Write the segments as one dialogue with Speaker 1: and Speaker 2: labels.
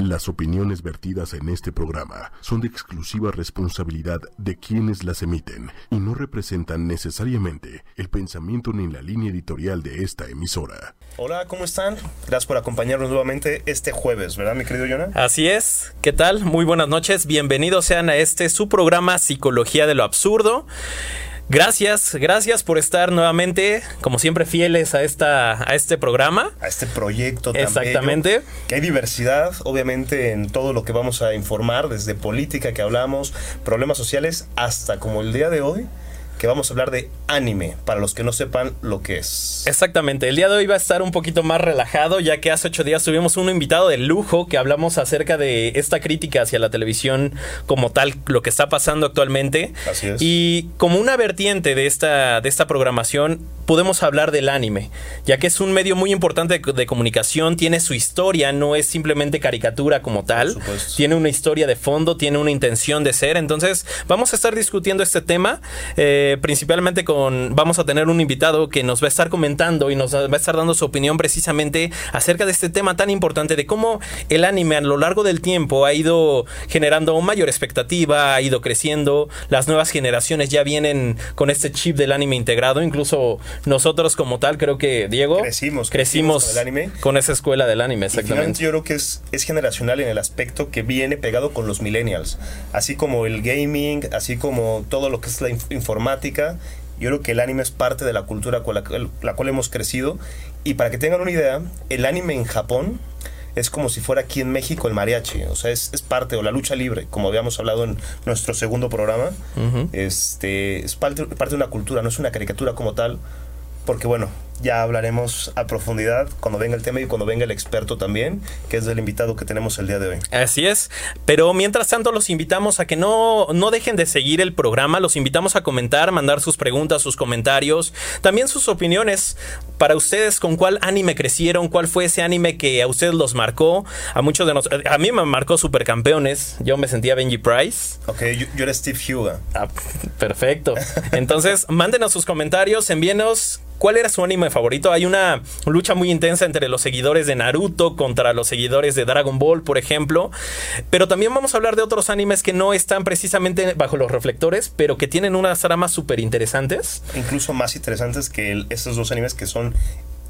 Speaker 1: Las opiniones vertidas en este programa son de exclusiva responsabilidad de quienes las emiten y no representan necesariamente el pensamiento ni la línea editorial de esta emisora.
Speaker 2: Hola, ¿cómo están? Gracias por acompañarnos nuevamente este jueves, ¿verdad, mi querido Jonah?
Speaker 3: Así es. ¿Qué tal? Muy buenas noches. Bienvenidos sean a este su programa Psicología de lo Absurdo. Gracias, gracias por estar nuevamente, como siempre, fieles a esta, a este programa.
Speaker 2: A este proyecto tan
Speaker 3: Exactamente.
Speaker 2: bello, que hay diversidad, obviamente, en todo lo que vamos a informar, desde política que hablamos, problemas sociales, hasta como el día de hoy, que vamos a hablar de anime, para los que no sepan lo que es.
Speaker 3: Exactamente, el día de hoy va a estar un poquito más relajado, ya que hace ocho días tuvimos un invitado de lujo que hablamos acerca de esta crítica hacia la televisión como tal, lo que está pasando actualmente.
Speaker 2: Así es.
Speaker 3: Y como una vertiente de esta, de esta programación, podemos hablar del anime, ya que es un medio muy importante de, de comunicación, tiene su historia, no es simplemente caricatura como tal, tiene una historia de fondo, tiene una intención de ser, entonces vamos a estar discutiendo este tema, eh, principalmente con, vamos a tener un invitado que nos va a estar comentando y nos va a estar dando su opinión precisamente acerca de este tema tan importante, de cómo el anime a lo largo del tiempo ha ido generando mayor expectativa, ha ido creciendo, las nuevas generaciones ya vienen con este chip del anime integrado, incluso nosotros como tal, creo que Diego,
Speaker 2: Crecimos, crecimos
Speaker 3: crecimos,
Speaker 2: con el anime.
Speaker 3: con esa escuela del anime,
Speaker 2: Y
Speaker 3: exactamente.
Speaker 2: yo creo que es, es generacional en el aspecto que viene pegado con los millennials. Así como el gaming, así como todo lo que es la inf- Yo creo que el anime es parte de la cultura con la, cual- la cual hemos crecido. Y para que tengan una idea, el anime en Japón es como si fuera aquí en México el mariachi. O sea, es, es parte, o la lucha libre, como habíamos hablado en nuestro segundo programa. este, es parte, parte de una cultura, no es una caricatura como tal. Porque bueno, ya hablaremos a profundidad cuando venga el tema y cuando venga el experto también, que es el invitado que tenemos el día de hoy.
Speaker 3: Así es, pero mientras tanto los invitamos a que no, no dejen de seguir el programa, los invitamos a comentar, mandar sus preguntas, sus comentarios, también sus opiniones para ustedes con cuál anime crecieron, cuál fue ese anime que a ustedes los marcó, a muchos de nosotros, a mí me marcó Supercampeones, yo me sentía Benji Price.
Speaker 2: Ok, yo, yo era Steve Huga.
Speaker 3: Ah, perfecto. Entonces, mándenos sus comentarios, envíenos cuál era su anime favorito. Hay una lucha muy intensa entre los seguidores de Naruto contra los seguidores de Dragon Ball, por ejemplo. Pero también vamos a hablar de otros animes que no están precisamente bajo los reflectores, pero que tienen unas tramas súper interesantes.
Speaker 2: Incluso más interesantes que estos dos animes que son,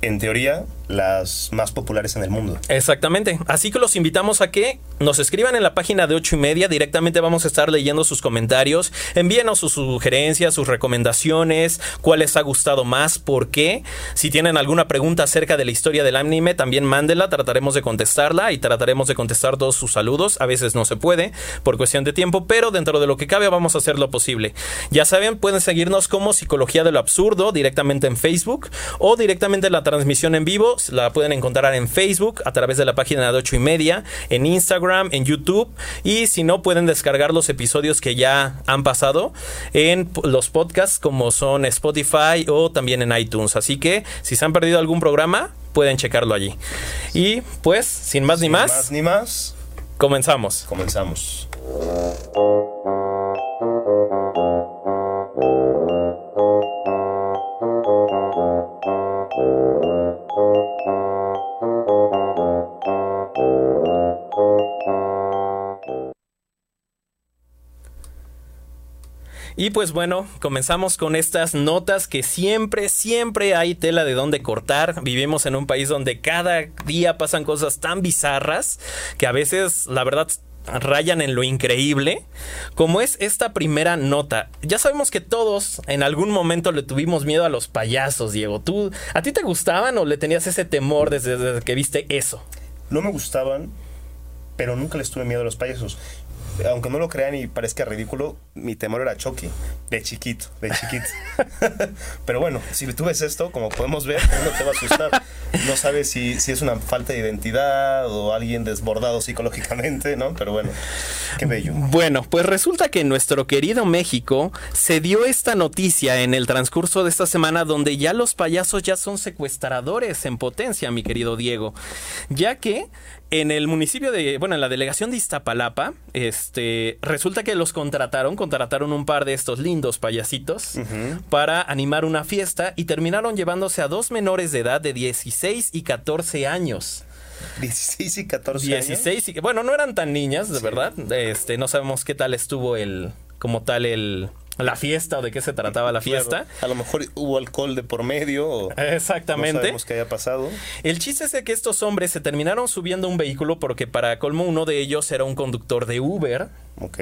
Speaker 2: en teoría, las más populares en el mundo.
Speaker 3: Exactamente. Así que los invitamos a que nos escriban en la página de ocho y media. Directamente vamos a estar leyendo sus comentarios. Envíenos sus sugerencias, sus recomendaciones, cuál les ha gustado más, por qué. Si tienen alguna pregunta acerca de la historia del anime, también mándela. Trataremos de contestarla y trataremos de contestar todos sus saludos. A veces no se puede por cuestión de tiempo, pero dentro de lo que cabe vamos a hacer lo posible. Ya saben, pueden seguirnos como Psicología de lo Absurdo directamente en Facebook o directamente la transmisión en vivo. La pueden encontrar en Facebook a través de la página de ocho y media, en Instagram, en YouTube y si no pueden descargar los episodios que ya han pasado en los podcasts como son Spotify o también en iTunes. Así que si se han perdido algún programa pueden checarlo allí. Y pues, sin más ni más,
Speaker 2: más ni más,
Speaker 3: comenzamos.
Speaker 2: comenzamos.
Speaker 3: Y pues bueno, comenzamos con estas notas que siempre, siempre hay tela de dónde cortar. Vivimos en un país donde cada día pasan cosas tan bizarras que a veces, la verdad, rayan en lo increíble, como es esta primera nota. Ya sabemos que todos en algún momento le tuvimos miedo a los payasos, Diego. ¿Tú, ¿A ti te gustaban o le tenías ese temor desde, desde que viste eso?
Speaker 2: No me gustaban, pero nunca les tuve miedo a los payasos. Aunque no lo crean y parezca ridículo, mi temor era Chucky, de chiquito, de chiquito. pero bueno, si tú ves esto, como podemos ver, no te va a asustar. No sabes si, si es una falta de identidad o alguien desbordado psicológicamente, ¿no? Pero bueno, qué bello.
Speaker 3: Bueno, pues resulta que en nuestro querido México se dio esta noticia en el transcurso de esta semana donde ya los payasos ya son secuestradores en potencia, mi querido Diego. Ya que en el municipio de, bueno, en la delegación de Iztapalapa, este, resulta que los contrataron, contrataron un par de estos lindos payasitos para animar una fiesta y terminaron llevándose a dos menores de edad de 16 y 14 años.
Speaker 2: 16 y 14
Speaker 3: 16 y bueno, no eran tan niñas, de verdad. Este, no sabemos qué tal estuvo el como tal el la fiesta o de qué se trataba la fiesta.
Speaker 2: A lo mejor hubo alcohol de por medio.
Speaker 3: Exactamente. No
Speaker 2: sabemos qué haya pasado.
Speaker 3: El chiste es de que estos hombres se terminaron subiendo un vehículo porque para colmo uno de ellos era un conductor de Uber.
Speaker 2: Ok.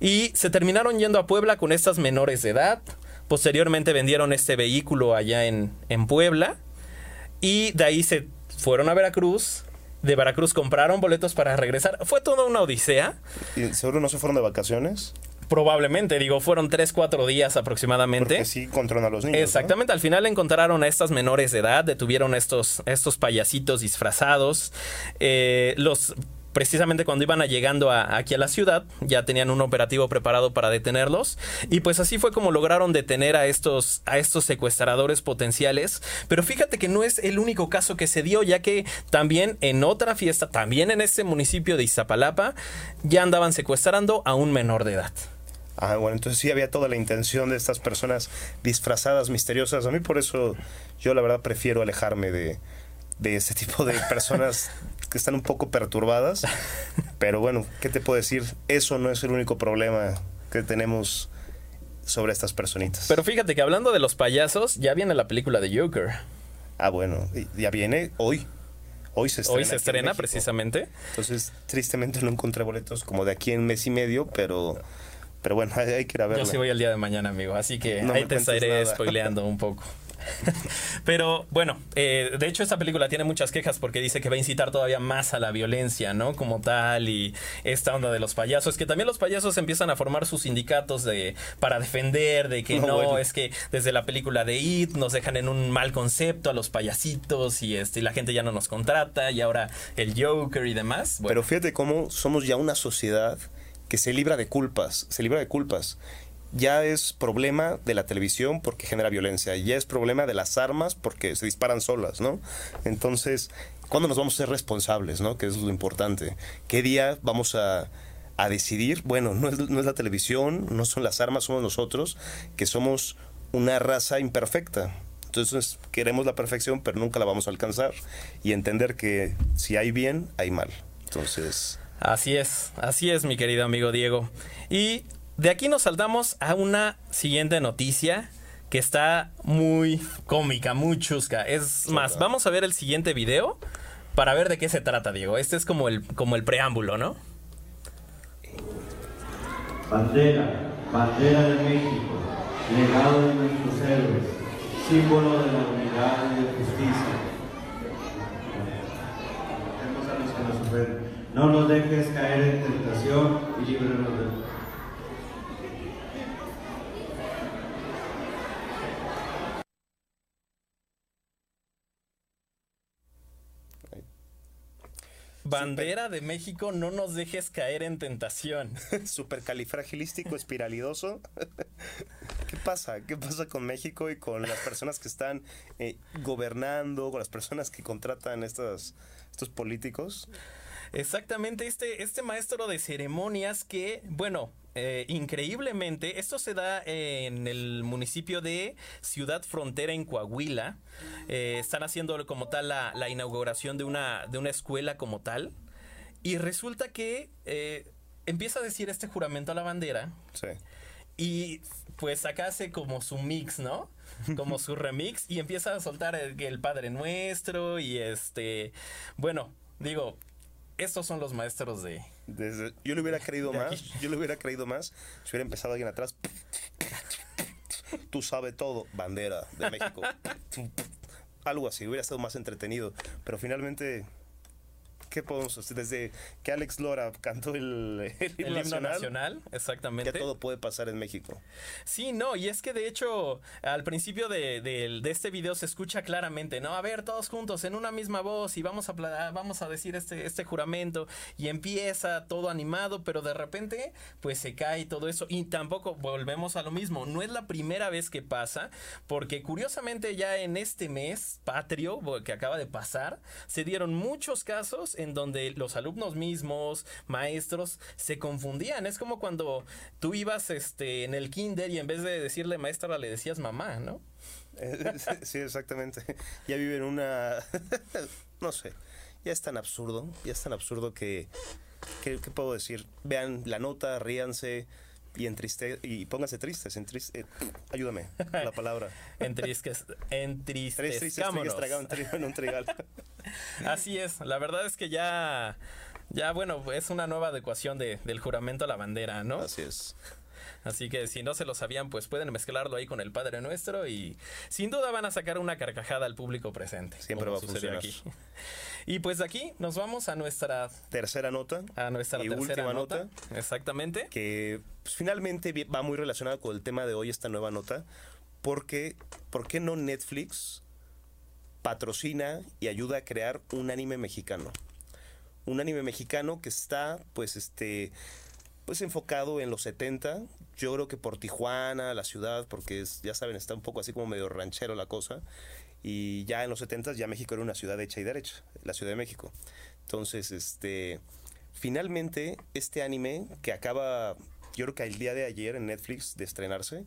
Speaker 3: Y se terminaron yendo a Puebla con estas menores de edad. Posteriormente vendieron este vehículo allá en, en Puebla. Y de ahí se fueron a Veracruz. De Veracruz compraron boletos para regresar. Fue toda una odisea.
Speaker 2: ¿Y seguro no se fueron de vacaciones?
Speaker 3: Probablemente, digo, fueron 3, 4 días aproximadamente.
Speaker 2: Porque sí a los niños.
Speaker 3: Exactamente, al final encontraron a estas menores de edad, detuvieron a estos, estos payasitos disfrazados. Eh, los precisamente cuando iban a llegando aquí a la ciudad, ya tenían un operativo preparado para detenerlos. Y pues así fue como lograron detener a estos, a estos secuestradores potenciales. Pero fíjate que no es el único caso que se dio, ya que también en otra fiesta, también en este municipio de Iztapalapa, ya andaban secuestrando a un menor de edad.
Speaker 2: Ah, bueno, entonces sí había toda la intención de estas personas disfrazadas, misteriosas. A mí por eso yo la verdad prefiero alejarme de, de ese tipo de personas que están un poco perturbadas. Pero bueno, ¿qué te puedo decir? Eso no es el único problema que tenemos sobre estas personitas.
Speaker 3: Pero fíjate que hablando de los payasos, ya viene la película de Joker.
Speaker 2: Ah, bueno, ya viene hoy. Hoy se estrena.
Speaker 3: Hoy se estrena precisamente.
Speaker 2: Entonces, tristemente no encontré boletos como de aquí en mes y medio, pero pero bueno, hay, que ir a verlo.
Speaker 3: Yo sí voy el día de mañana, amigo. Así que ahí te estaré spoileando un poco. Pero bueno, eh, de hecho esta película tiene muchas quejas porque dice que va a incitar todavía más a la violencia, ¿no? Como tal y esta onda de los payasos, que también los payasos empiezan a formar sus sindicatos de para defender de que no, es que desde la película de It nos dejan en un mal concepto a los payasitos y este y la gente ya no nos contrata y ahora el Joker y demás.
Speaker 2: Pero fíjate cómo somos ya una sociedad que se libra de culpas, se libra de culpas. Ya es problema de la televisión porque genera violencia, ya es problema de las armas porque se disparan solas, ¿no? Entonces, ¿cuándo nos vamos a ser responsables, ¿no? Que es lo importante. ¿Qué día vamos a, a decidir? Bueno, no es, no es la televisión, no son las armas, somos nosotros, que somos una raza imperfecta. Entonces queremos la perfección, pero nunca la vamos a alcanzar. Y entender que si hay bien, hay mal. Entonces...
Speaker 3: Así es, así es mi querido amigo Diego. Y de aquí nos saltamos a una siguiente noticia que está muy cómica, muy chusca. Es más, vamos a ver el siguiente video para ver de qué se trata, Diego. Este es como el, como el preámbulo, ¿no?
Speaker 4: Bandera, bandera de México, legado de nuestros héroes, símbolo de la unidad y de justicia. a los que nos no nos dejes caer en tentación y líbranos del
Speaker 3: Bandera de México, no nos dejes caer en tentación.
Speaker 2: Supercalifragilístico espiralidoso. ¿Qué pasa? ¿Qué pasa con México y con las personas que están eh, gobernando, con las personas que contratan estos, estos políticos?
Speaker 3: Exactamente, este, este maestro de ceremonias que, bueno, eh, increíblemente, esto se da en el municipio de Ciudad Frontera en Coahuila. Eh, están haciendo como tal la, inauguración de una, de una escuela como tal. Y resulta que eh, empieza a decir este juramento a la bandera.
Speaker 2: Sí.
Speaker 3: Y pues acá hace como su mix, ¿no? Como su remix y empieza a soltar el, el Padre Nuestro y este, bueno, digo, estos son los maestros de...
Speaker 2: yo le hubiera creído más, yo le hubiera creído más si hubiera empezado alguien atrás. Tú sabes todo, bandera de México. Algo así, hubiera estado más entretenido. Pero finalmente ¿qué podemos hacer? Desde que Alex Lora cantó el,
Speaker 3: himno, nacional, exactamente.
Speaker 2: Que todo puede pasar en México.
Speaker 3: Sí, no, y es que de hecho, al principio de, este video se escucha claramente, ¿no? A ver, todos juntos, en una misma voz, y vamos a, vamos a decir este, este juramento, y empieza todo animado, pero de repente, pues se cae todo eso, y tampoco volvemos a lo mismo, no es la primera vez que pasa, porque curiosamente ya en este mes patrio que acaba de pasar, se dieron muchos casos en donde los alumnos mismos, maestros, se confundían. Es como cuando tú ibas este, en el kinder y en vez de decirle maestra le decías mamá, ¿no?
Speaker 2: Eh, sí, exactamente. Ya viven una... no sé. ya es tan absurdo, ya es tan absurdo que, ¿qué, qué puedo decir? Vean la nota, ríanse y entriste y pónganse tristes, entriste, eh, ayúdame, la palabra. Tres tristes
Speaker 3: entristezcámonos.
Speaker 2: trigo en un trigal.
Speaker 3: Así es, la verdad es que ya, ya bueno, es una nueva adecuación de, del juramento a la bandera, ¿no?
Speaker 2: Así es.
Speaker 3: Así que si no se lo sabían, pues pueden mezclarlo ahí con el Padre Nuestro y sin duda van a sacar una carcajada al público presente.
Speaker 2: Siempre va a
Speaker 3: sucedió
Speaker 2: funcionar.
Speaker 3: Y pues de aquí nos vamos a nuestra
Speaker 2: Tercera nota,
Speaker 3: a nuestra
Speaker 2: Y
Speaker 3: tercera
Speaker 2: última
Speaker 3: nota.
Speaker 2: nota.
Speaker 3: Exactamente.
Speaker 2: que pues, finalmente va muy relacionada con el tema de hoy, esta nueva nota, porque ¿por qué no Netflix patrocina y ayuda a crear un anime mexicano? Un anime mexicano que está, pues, este, pues enfocado en los 70, yo creo que por Tijuana, la ciudad, porque ya saben, está un poco así como medio ranchero la cosa, y ya en los 70 ya México era una ciudad hecha y derecha, la Ciudad de México. Entonces, este, finalmente, este anime que acaba, yo creo que el día de ayer en Netflix de estrenarse,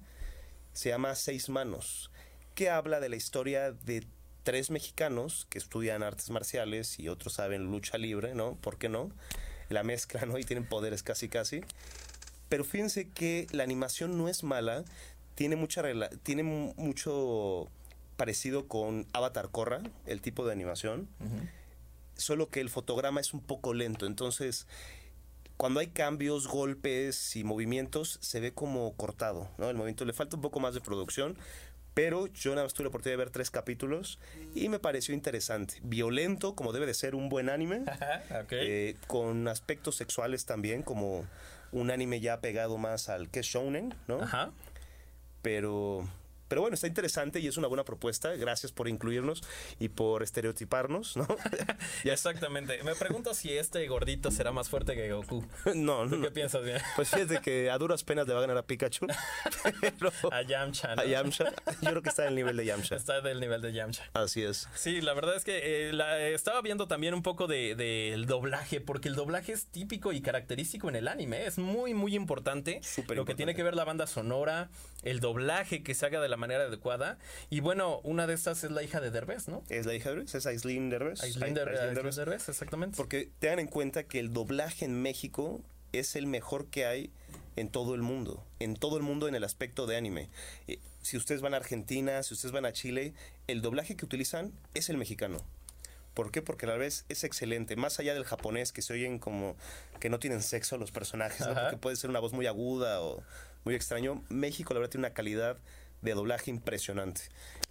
Speaker 2: se llama Seis Manos, que habla de la historia de tres mexicanos que estudian artes marciales y otros saben lucha libre, ¿no? ¿Por qué no? La mezcla, ¿no? Y tienen poderes casi casi. Pero fíjense que la animación no es mala, tiene mucha tiene mu- mucho parecido con Avatar Korra, el tipo de animación solo que el fotograma es un poco lento. Entonces, cuando hay cambios, golpes y movimientos, se ve como cortado, ¿no? El movimiento le falta un poco más de producción. Pero yo nada más tuve la oportunidad de ver tres capítulos y me pareció interesante. Violento, como debe de ser un buen anime.
Speaker 3: Ajá, ok.
Speaker 2: eh, con aspectos sexuales también, como un anime ya pegado más al que es shounen, ¿no?
Speaker 3: Ajá.
Speaker 2: pero pero bueno, está interesante y es una buena propuesta. Gracias por incluirnos y por estereotiparnos, ¿no?
Speaker 3: Exactamente. Me pregunto si este gordito será más fuerte que Goku.
Speaker 2: no,
Speaker 3: ¿Tú
Speaker 2: no.
Speaker 3: qué piensas bien?
Speaker 2: Pues fíjate que a duras penas le va a ganar a Pikachu. Pero
Speaker 3: A Yamcha, ¿no?
Speaker 2: a Yamcha, yo creo que está en el nivel de Yamcha.
Speaker 3: Está del nivel de Yamcha.
Speaker 2: Así es.
Speaker 3: Sí, la verdad es que eh, la- eh, estaba viendo también un poco del de, del doblaje, porque el doblaje es típico y característico en el anime. Es muy, muy importante.
Speaker 2: Súper
Speaker 3: Lo que tiene que ver la banda sonora, el doblaje que se haga de la manera adecuada. Y bueno, una de estas es la hija de Derbez, ¿no?
Speaker 2: Es la hija de Derbez, es Aislinn Derbez.
Speaker 3: Aislinn Der-
Speaker 2: Ai- Aislinn
Speaker 3: Aislinn
Speaker 2: Derbez.
Speaker 3: Derbez, exactamente.
Speaker 2: Porque tengan en cuenta que el doblaje en México es el mejor que hay en todo el mundo. En todo el mundo en el aspecto de anime. Eh, si ustedes van a Argentina, si ustedes van a Chile, el doblaje que utilizan es el mexicano. ¿Por qué? Porque a la vez es excelente. Más allá del japonés que se oyen como que no tienen sexo los personajes, ¿no? Porque puede ser una voz muy aguda o muy extraño. México la verdad tiene una calidad de doblaje impresionante.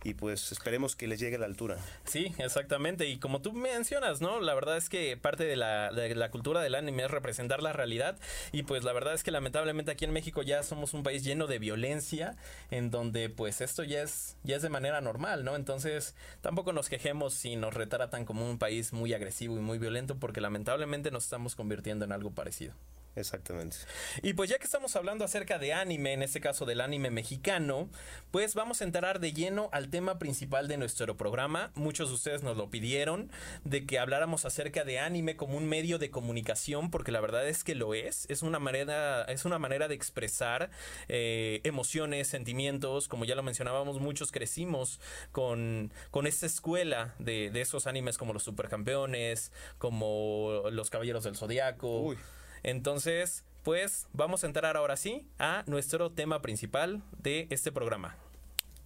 Speaker 2: Y pues esperemos que les llegue a la altura.
Speaker 3: Sí, exactamente. Y como tú mencionas, ¿no? La verdad es que parte de la, de la cultura del anime es representar la realidad. Y pues la verdad es que lamentablemente aquí en México ya somos un país lleno de violencia, en donde pues esto ya es, ya es de manera normal, ¿no? Entonces tampoco nos quejemos si nos retratan como un país muy agresivo y muy violento, porque lamentablemente nos estamos convirtiendo en algo parecido.
Speaker 2: Exactamente.
Speaker 3: Y pues ya que estamos hablando acerca de anime, en este caso del anime mexicano, pues vamos a entrar de lleno al tema principal de nuestro programa. Muchos de ustedes nos lo pidieron, de que habláramos acerca de anime como un medio de comunicación, porque la verdad es que lo es. Es una manera, es una manera de expresar eh, emociones, sentimientos. Como ya lo mencionábamos, muchos crecimos con, con esta escuela de, de esos animes como los supercampeones, como los caballeros del zodiaco.
Speaker 2: Uy.
Speaker 3: Entonces, pues vamos a entrar ahora sí a nuestro tema principal de este programa.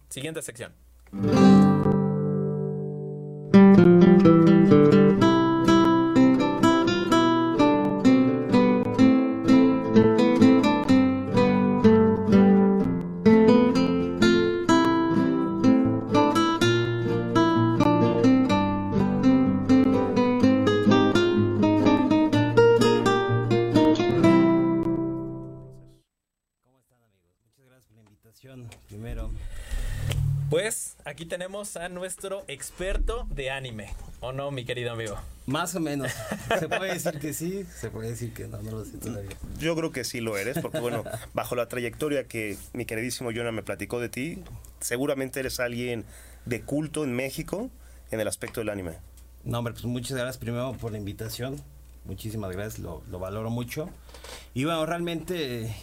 Speaker 3: Siguiente sección. Aquí tenemos a nuestro experto de anime. ¿O no, mi querido amigo?
Speaker 5: más o menos. Se puede decir que sí, se puede decir que no, no lo sé todavía.
Speaker 2: Yo creo que sí lo eres, porque bueno, bajo la trayectoria que mi queridísimo Jonah me platicó de ti, seguramente eres alguien de culto en México en el aspecto del anime.
Speaker 5: No, hombre, pues muchas gracias primero por la invitación. Muchísimas gracias, lo, lo valoro mucho. Y bueno, realmente,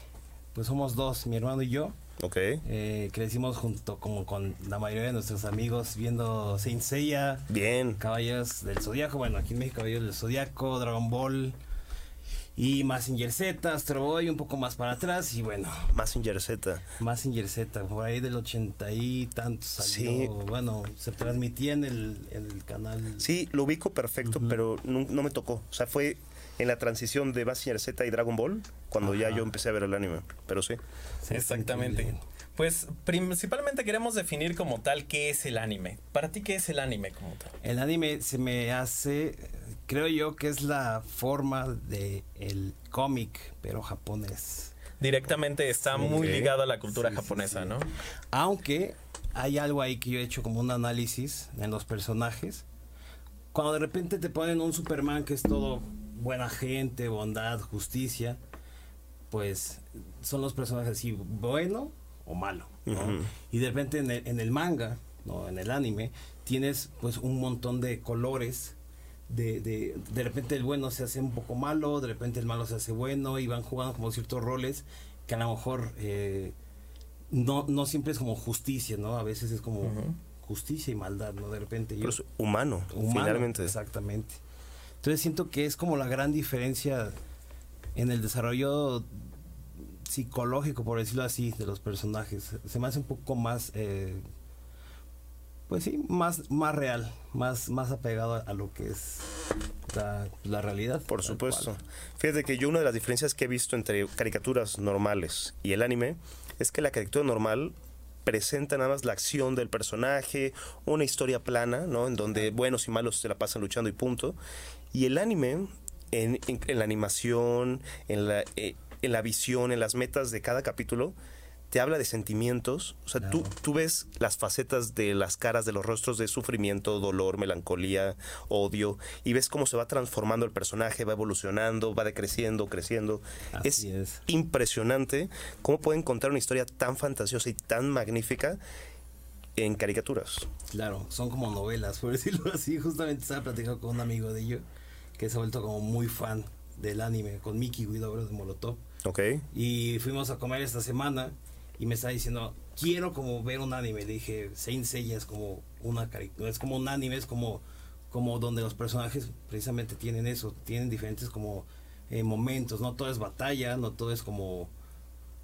Speaker 5: pues somos dos, mi hermano y yo.
Speaker 2: Ok.
Speaker 5: Eh, crecimos junto como con la mayoría de nuestros amigos viendo Saint Seiya,
Speaker 2: Bien.
Speaker 5: Caballeros del Zodiaco, bueno, aquí en México Caballeros del Zodiaco, Dragon Ball y Mazinger Z, Astro Boy, un poco más para atrás y bueno,
Speaker 2: Massinger Z.
Speaker 5: Mazinger Z, por ahí del 80 y tantos salió,
Speaker 2: Sí.
Speaker 5: bueno, se transmitía en el, en el canal.
Speaker 2: Sí, lo ubico perfecto, pero no, no me tocó. O sea, fue en la transición de Massinger Z y Dragon Ball cuando ya yo empecé a ver el anime. Pero sí.
Speaker 3: Exactamente. Pues principalmente queremos definir como tal qué es el anime. Para ti, ¿qué es el anime como tal?
Speaker 5: El anime se me hace, creo yo que es la forma de el cómic, pero japonés.
Speaker 3: Directamente está muy ligado a la cultura
Speaker 5: Sí, sí,
Speaker 3: japonesa,
Speaker 5: sí.
Speaker 3: ¿no?
Speaker 5: Aunque hay algo ahí que yo he hecho como un análisis en los personajes. Cuando de repente te ponen un Superman que es todo buena gente, bondad, justicia, pues son los personajes así, bueno o malo. ¿no? Y de repente en el, en el manga, ¿no? en el anime, tienes pues un montón de colores. De, de, de repente el bueno se hace un poco malo, de repente el malo se hace bueno y van jugando como ciertos roles que a lo mejor eh, no, no siempre es como justicia, ¿no? A veces es como justicia y maldad, ¿no? De repente yo...
Speaker 2: Pero es humano,
Speaker 5: Humano,
Speaker 2: finalmente.
Speaker 5: Exactamente. Entonces siento que es como la gran diferencia en el desarrollo psicológico, por decirlo así, de los personajes. Se me hace un poco más, eh, pues sí, más, más real, más, más apegado a, lo que es la, la realidad.
Speaker 2: Por supuesto.
Speaker 5: cual.
Speaker 2: Fíjate que yo una de las diferencias que he visto entre caricaturas normales y el anime es que la caricatura normal presenta nada más la acción del personaje, una historia plana, ¿no? En donde buenos y malos se la pasan luchando y punto. Y el anime, en, en- en la animación, en la, eh, en la visión, en las metas de cada capítulo, te habla de sentimientos. O sea, tú,
Speaker 5: Claro.
Speaker 2: tú ves las facetas de las caras, de los rostros de sufrimiento, dolor, melancolía, odio, y ves cómo se va transformando el personaje, va evolucionando, va decreciendo, creciendo.
Speaker 5: Es.
Speaker 2: impresionante cómo pueden contar una historia tan fantasiosa y tan magnífica en caricaturas.
Speaker 5: Claro, son como novelas, por decirlo así. Justamente estaba platicando con un amigo de ello que se ha vuelto como muy fan del anime, con Mickey Guidobro de Molotov.
Speaker 2: ¿Ok?
Speaker 5: Y fuimos a comer esta semana y me estaba diciendo, quiero como ver un anime. Le dije, Saint Seiya es como una caricatura, es como un anime, es como, como donde los personajes precisamente tienen eso, tienen diferentes como eh, momentos, no todo es batalla, no todo es como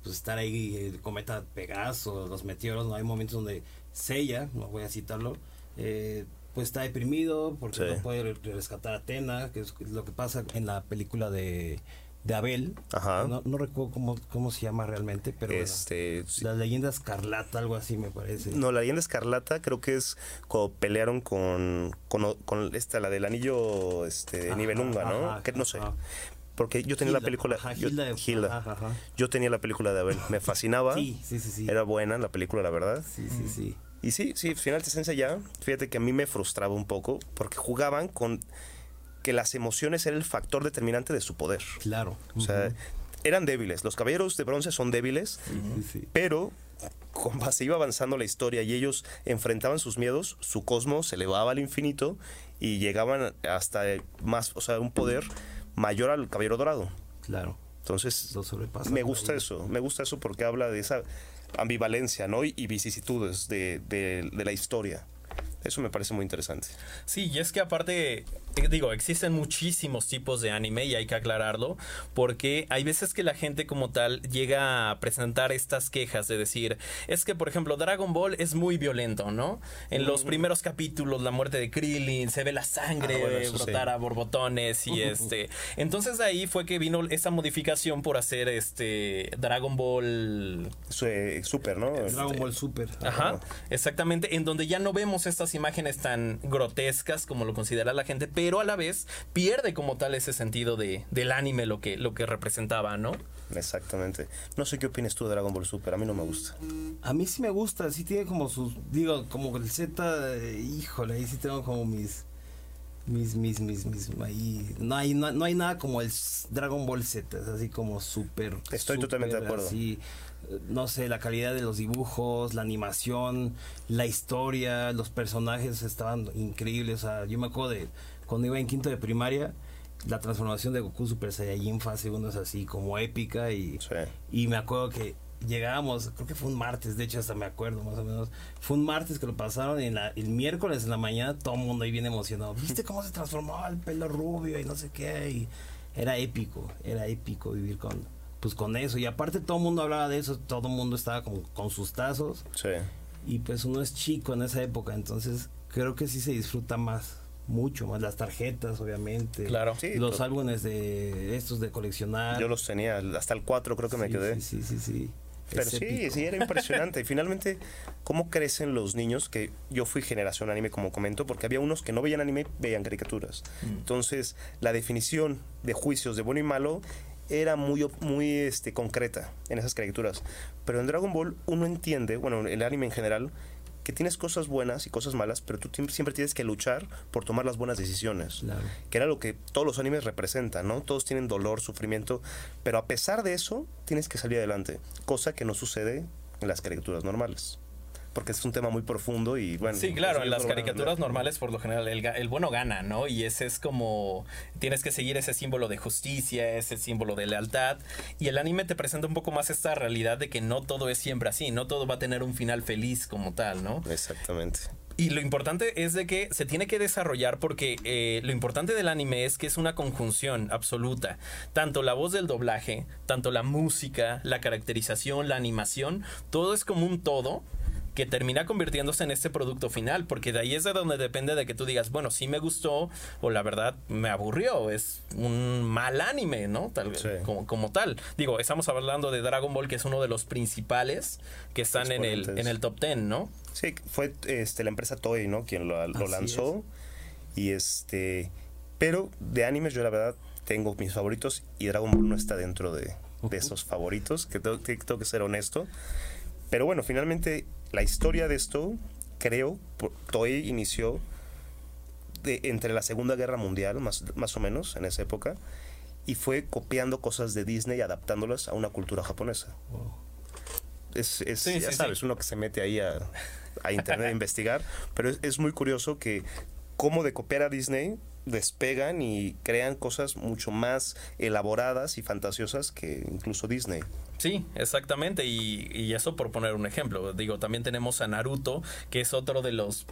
Speaker 5: pues estar ahí el cometa Pegaso, los meteoros, no hay momentos donde Seiya, no voy a citarlo, eh, pues está deprimido porque
Speaker 2: Sí.
Speaker 5: no puede re- rescatar a Atena, que es lo que pasa en la película de, de Abel.
Speaker 2: Ajá.
Speaker 5: No, no recuerdo cómo, cómo se llama realmente, pero bueno,
Speaker 2: este, sí.
Speaker 5: la leyenda escarlata, algo así me parece.
Speaker 2: No, la leyenda escarlata creo que es cuando pelearon con, con, con esta, la del anillo este,
Speaker 5: Ajá,
Speaker 2: Nibelunga, ¿no?
Speaker 5: ajá,
Speaker 2: que no sé. Porque yo tenía la película.
Speaker 5: ajá,
Speaker 2: yo,
Speaker 5: Hilda de-
Speaker 2: Hilda.
Speaker 5: ajá, ajá.
Speaker 2: Yo tenía la película de Abel. Me fascinaba.
Speaker 5: Sí, sí, sí, sí.
Speaker 2: Era buena la película, la verdad.
Speaker 5: Sí, sí, sí.
Speaker 2: Y sí, sí, Final Esencia ya, fíjate que a mí me frustraba un poco porque jugaban con que las emociones era el factor determinante de su poder.
Speaker 5: Claro.
Speaker 2: O sea, eran débiles. Los caballeros de bronce son débiles, pero como se iba avanzando la historia y ellos enfrentaban sus miedos, su cosmos se elevaba al infinito y llegaban hasta más, o sea, un poder mayor al caballero dorado.
Speaker 5: Claro.
Speaker 2: Entonces, me gusta eso, me gusta eso porque habla de esa ambivalencia, ¿no? Y, vicisitudes de, de- de la historia. Eso me parece muy interesante.
Speaker 3: Sí, y es que aparte, digo, existen muchísimos tipos de anime y hay que aclararlo, porque hay veces que la gente como tal llega a presentar estas quejas de decir, es que por ejemplo Dragon Ball es muy violento, ¿no? En los primeros capítulos, la muerte de Krillin, se ve la sangre
Speaker 2: Ah, bueno,
Speaker 3: brotar
Speaker 2: sí.
Speaker 3: a borbotones y este... Entonces de ahí fue que vino esa modificación por hacer este Dragon Ball
Speaker 2: eh, súper, ¿no?
Speaker 5: Dragon
Speaker 2: Este,
Speaker 5: Ball Super.
Speaker 3: Ajá, exactamente, en donde ya no vemos estas imágenes tan grotescas como lo considera la gente, pero a la vez pierde como tal ese sentido de, del anime lo que, lo que representaba, ¿no?
Speaker 2: Exactamente. No sé qué opinas tú de Dragon Ball Super, a mí no me gusta.
Speaker 5: A mí sí me gusta, sí tiene como sus, digo, como el Z, eh, híjole, ahí sí tengo como mis, mis, mis, mis, mis, ahí, no hay, no, no hay nada como el Dragon Ball Z, es así como súper.
Speaker 2: Estoy totalmente de acuerdo.
Speaker 5: Así, eh, no sé, la calidad de los dibujos, la animación, la historia, los personajes estaban increíbles, o sea, yo me acuerdo de cuando iba en quinto de primaria, la transformación de Goku Super Saiyajin fase 1 es así como épica y...
Speaker 2: Sí.
Speaker 5: Y me acuerdo que llegábamos, creo que fue un martes, de hecho hasta me acuerdo más o menos, fue un martes que lo pasaron y en la- el miércoles en la mañana todo el mundo ahí bien emocionado, ¿viste cómo se transformó el pelo rubio y no sé qué? Y era épico, era épico vivir con, pues con eso, y aparte todo el mundo hablaba de eso, todo el mundo estaba como con sus tazos,
Speaker 2: Sí.
Speaker 5: y pues uno es chico en esa época, entonces creo que sí se disfruta más, mucho más, las tarjetas obviamente,
Speaker 3: Claro.
Speaker 2: Sí,
Speaker 5: los álbumes de estos de coleccionar.
Speaker 2: Yo los tenía, hasta el 4 creo que me quedé.
Speaker 5: Sí, sí, sí, sí.
Speaker 2: Pero sí,
Speaker 5: épico.
Speaker 2: sí, era impresionante. y finalmente, ¿cómo crecen los niños? Que yo fui generación anime, como comento, porque había unos que no veían anime, veían caricaturas. Entonces, la definición de juicios de bueno y malo era muy, muy este, concreta en esas caricaturas. Pero en Dragon Ball uno entiende, bueno, el anime en general, que tienes cosas buenas y cosas malas, pero tú siempre tienes que luchar por tomar las buenas decisiones
Speaker 5: Claro.
Speaker 2: que era lo que todos los animes representan, ¿no? Todos tienen dolor, sufrimiento, pero a pesar de eso, tienes que salir adelante, cosa que no sucede en las caricaturas normales. Porque es un tema muy profundo y bueno.
Speaker 3: Sí, claro, en las caricaturas normales por lo general el bueno gana, ¿no? Y ese es como tienes que seguir ese símbolo de justicia, ese símbolo de lealtad y el anime te presenta un poco más esta realidad de que no todo es siempre así, no todo va a tener un final feliz como tal, ¿no?
Speaker 2: Exactamente.
Speaker 3: Y lo importante es de que se tiene que desarrollar porque eh, lo importante del anime es que es una conjunción absoluta. Tanto la voz del doblaje, tanto la música, la caracterización, la animación, todo es como un todo que termina convirtiéndose en este producto final, porque de ahí es de donde depende de que tú digas, bueno, sí me gustó o la verdad me aburrió, es un mal anime, ¿no? Tal,
Speaker 2: Sí.
Speaker 3: como, como tal. Digo, estamos hablando de Dragon Ball, que es uno de los principales que están en el, en el top 10, ¿no?
Speaker 2: Sí, fue este, la empresa Toei, ¿no? Quien lo, lanzó. Y este. Pero de animes, yo la verdad tengo mis favoritos y Dragon Ball no está dentro de, de esos favoritos, que tengo, que tengo que ser honesto. Pero bueno, finalmente la historia de esto, creo, por- Toei inició de, entre la Segunda Guerra Mundial, más, más o menos, en esa época, y fue copiando cosas de Disney y adaptándolas a una cultura japonesa. Es, es-
Speaker 3: Sí,
Speaker 2: ya
Speaker 3: sí,
Speaker 2: sabes,
Speaker 3: sí.
Speaker 2: uno que se mete ahí a, a internet a investigar, pero es, es muy curioso que cómo de copiar a Disney despegan y crean cosas mucho más elaboradas y fantasiosas que incluso Disney.
Speaker 3: Sí, exactamente. Y, eso por poner un ejemplo. Digo, también tenemos a Naruto, que es otro de los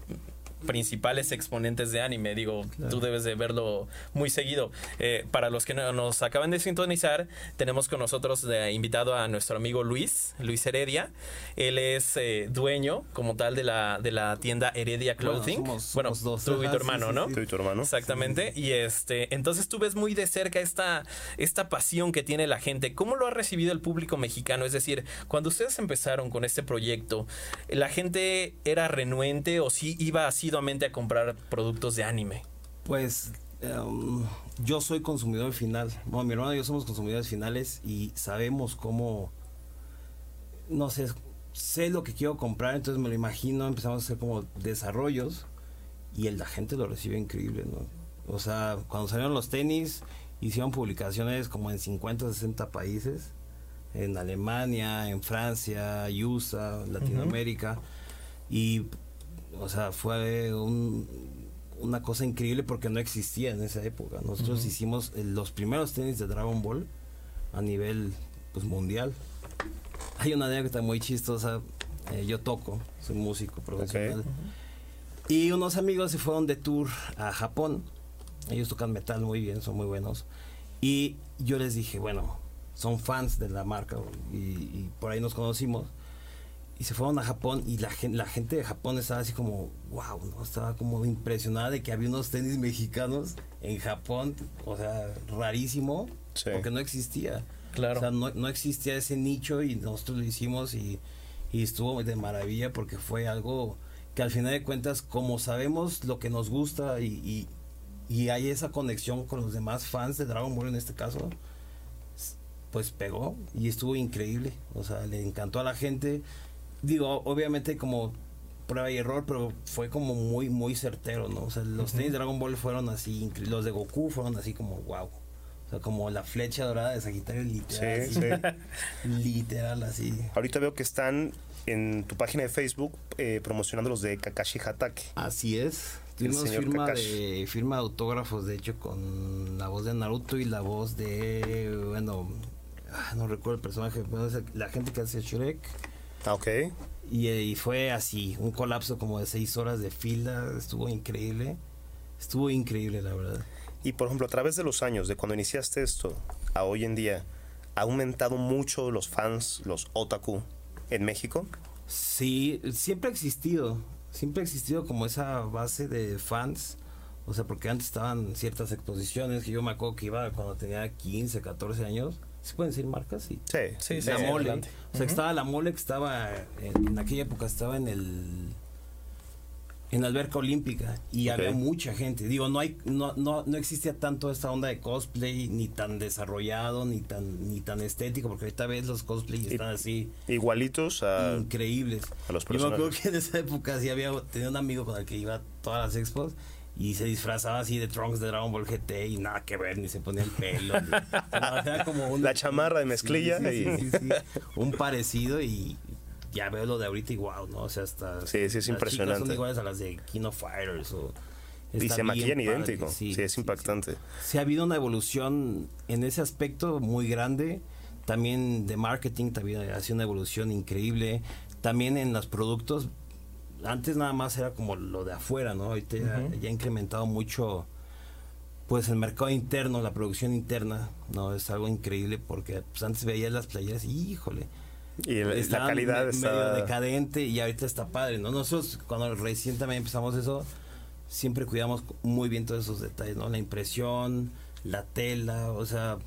Speaker 3: principales exponentes de anime. Digo, tú debes de verlo muy seguido. Eh, para los que no- nos acaban de sintonizar, tenemos con nosotros de invitado a nuestro amigo Luis, Luis Heredia. Él es eh, dueño como tal de la, de la tienda Heredia
Speaker 5: Bueno,
Speaker 3: Clothing.
Speaker 5: somos-
Speaker 3: Bueno,
Speaker 5: dos.
Speaker 3: tú y tu
Speaker 5: sí,
Speaker 3: hermano,
Speaker 5: sí,
Speaker 3: ¿no?
Speaker 5: sí.
Speaker 2: Tú y tu hermano.
Speaker 3: Exactamente. Y este, entonces tú ves muy de cerca esta, esta pasión que tiene la gente. ¿Cómo lo ha recibido el público mexicano? Es decir, cuando ustedes empezaron con este proyecto, ¿la gente era renuente o sí iba asiduamente a comprar productos de anime?
Speaker 5: Pues em, yo soy consumidor final. Bueno, mi hermano y yo somos consumidores finales y sabemos cómo, no sé, sé lo que quiero comprar, entonces me lo imagino, empezamos a hacer como desarrollos y el, la gente lo recibe increíble, ¿no? O sea, cuando salieron los tenis, hicieron publicaciones como en 50 o 60 países, en Alemania, en Francia, USA, Latinoamérica, y, o sea, fue un, una cosa increíble porque no existía en esa época. Nosotros hicimos eh, los primeros tenis de Dragon Ball a nivel pues, mundial. Hay una anécdota muy chistosa. eh, yo toco, soy músico profesional. Y unos amigos se fueron de tour a Japón. Ellos tocan metal muy bien, son muy buenos. Y yo les dije, bueno, son fans de la marca y, y por ahí nos conocimos. Y se fueron a Japón y la, la gente de Japón estaba así como, wow, ¿no? Estaba como impresionada de que había unos tenis mexicanos en Japón. O sea, rarísimo,
Speaker 2: Sí.
Speaker 5: porque no existía.
Speaker 3: Claro.
Speaker 5: O sea, no, no existía ese nicho y nosotros lo hicimos y, y estuvo de maravilla porque fue algo que al final de cuentas, como sabemos lo que nos gusta y, y, y hay esa conexión con los demás fans de Dragon Ball en este caso, pues pegó y estuvo increíble. O sea, le encantó a la gente. Digo, obviamente como prueba y error, pero fue como muy, muy certero, ¿no? O sea, los tenis de Dragon Ball fueron así, los de Goku fueron así como wow. O sea, como la flecha dorada de Sagitario literal.
Speaker 2: Sí,
Speaker 5: así, Literal, así.
Speaker 2: Ahorita veo que están en tu página de Facebook eh, promocionando los de Kakashi Hatake.
Speaker 5: Así es. Tuvimos firma
Speaker 2: Kakashi.
Speaker 5: de, firma de autógrafos, de hecho, con la voz de Naruto y la voz de, bueno, ah, no recuerdo el personaje, pero es la gente que hace Shrek.
Speaker 2: Ah, ok.
Speaker 5: Y, eh, y fue así, un colapso como de seis horas de fila, estuvo increíble. Estuvo increíble, la verdad.
Speaker 2: Y por ejemplo, a través de los años, de cuando iniciaste esto a hoy en día, ¿ha aumentado mucho los fans, los otaku, en México?
Speaker 5: Sí, siempre ha existido, siempre ha existido como esa base de fans. O sea, porque antes estaban ciertas exposiciones que yo me acuerdo que iba cuando tenía 15, 14 años. ¿Se pueden decir marcas? Sí.
Speaker 2: Sí,
Speaker 3: Sí, sí,
Speaker 5: la
Speaker 3: sí,
Speaker 5: mole.
Speaker 3: adelante.
Speaker 5: O sea, que estaba la mole que estaba en, en aquella época estaba en el en la alberca olímpica y
Speaker 2: Ok.
Speaker 5: había mucha gente. Digo, no hay no, no no existía tanto esta onda de cosplay ni tan desarrollado ni tan ni tan estético porque ahorita ves los cosplay y están así
Speaker 2: Igualitos a...
Speaker 5: increíbles.
Speaker 2: a los
Speaker 5: Yo me acuerdo
Speaker 2: personajes.
Speaker 5: que en esa época sí había tenía un amigo con el que iba a todas las expos y se disfrazaba así de Trunks de Dragon Ball GT y nada que ver, ni se ponía el pelo. ni- no, era como un-
Speaker 2: La chamarra de mezclilla
Speaker 5: Sí, sí,
Speaker 2: y-
Speaker 5: sí. Un parecido y ya veo lo de ahorita y wow, ¿no? O sea, hasta.
Speaker 2: Sí, sí, es
Speaker 5: las chicas
Speaker 2: impresionante.
Speaker 5: Son iguales a las de Kino Fighters o.
Speaker 2: Y se maquillan idéntico. Sí, es impactante.
Speaker 5: Sí, ha habido una evolución en ese aspecto muy grande. También de marketing, también ha sido una evolución increíble. También en los productos. Antes nada más era como lo de afuera, ¿no? Ahorita ya- ya ha incrementado mucho pues el mercado interno, la producción interna, no es algo increíble porque pues, antes veías las playeras y híjole,
Speaker 2: Y el- la calidad
Speaker 5: me-
Speaker 2: está...
Speaker 5: medio decadente y ahorita está padre, ¿no? Nosotros cuando recién también empezamos eso, siempre cuidamos muy bien todos esos detalles, ¿no? La impresión, la tela, o sea,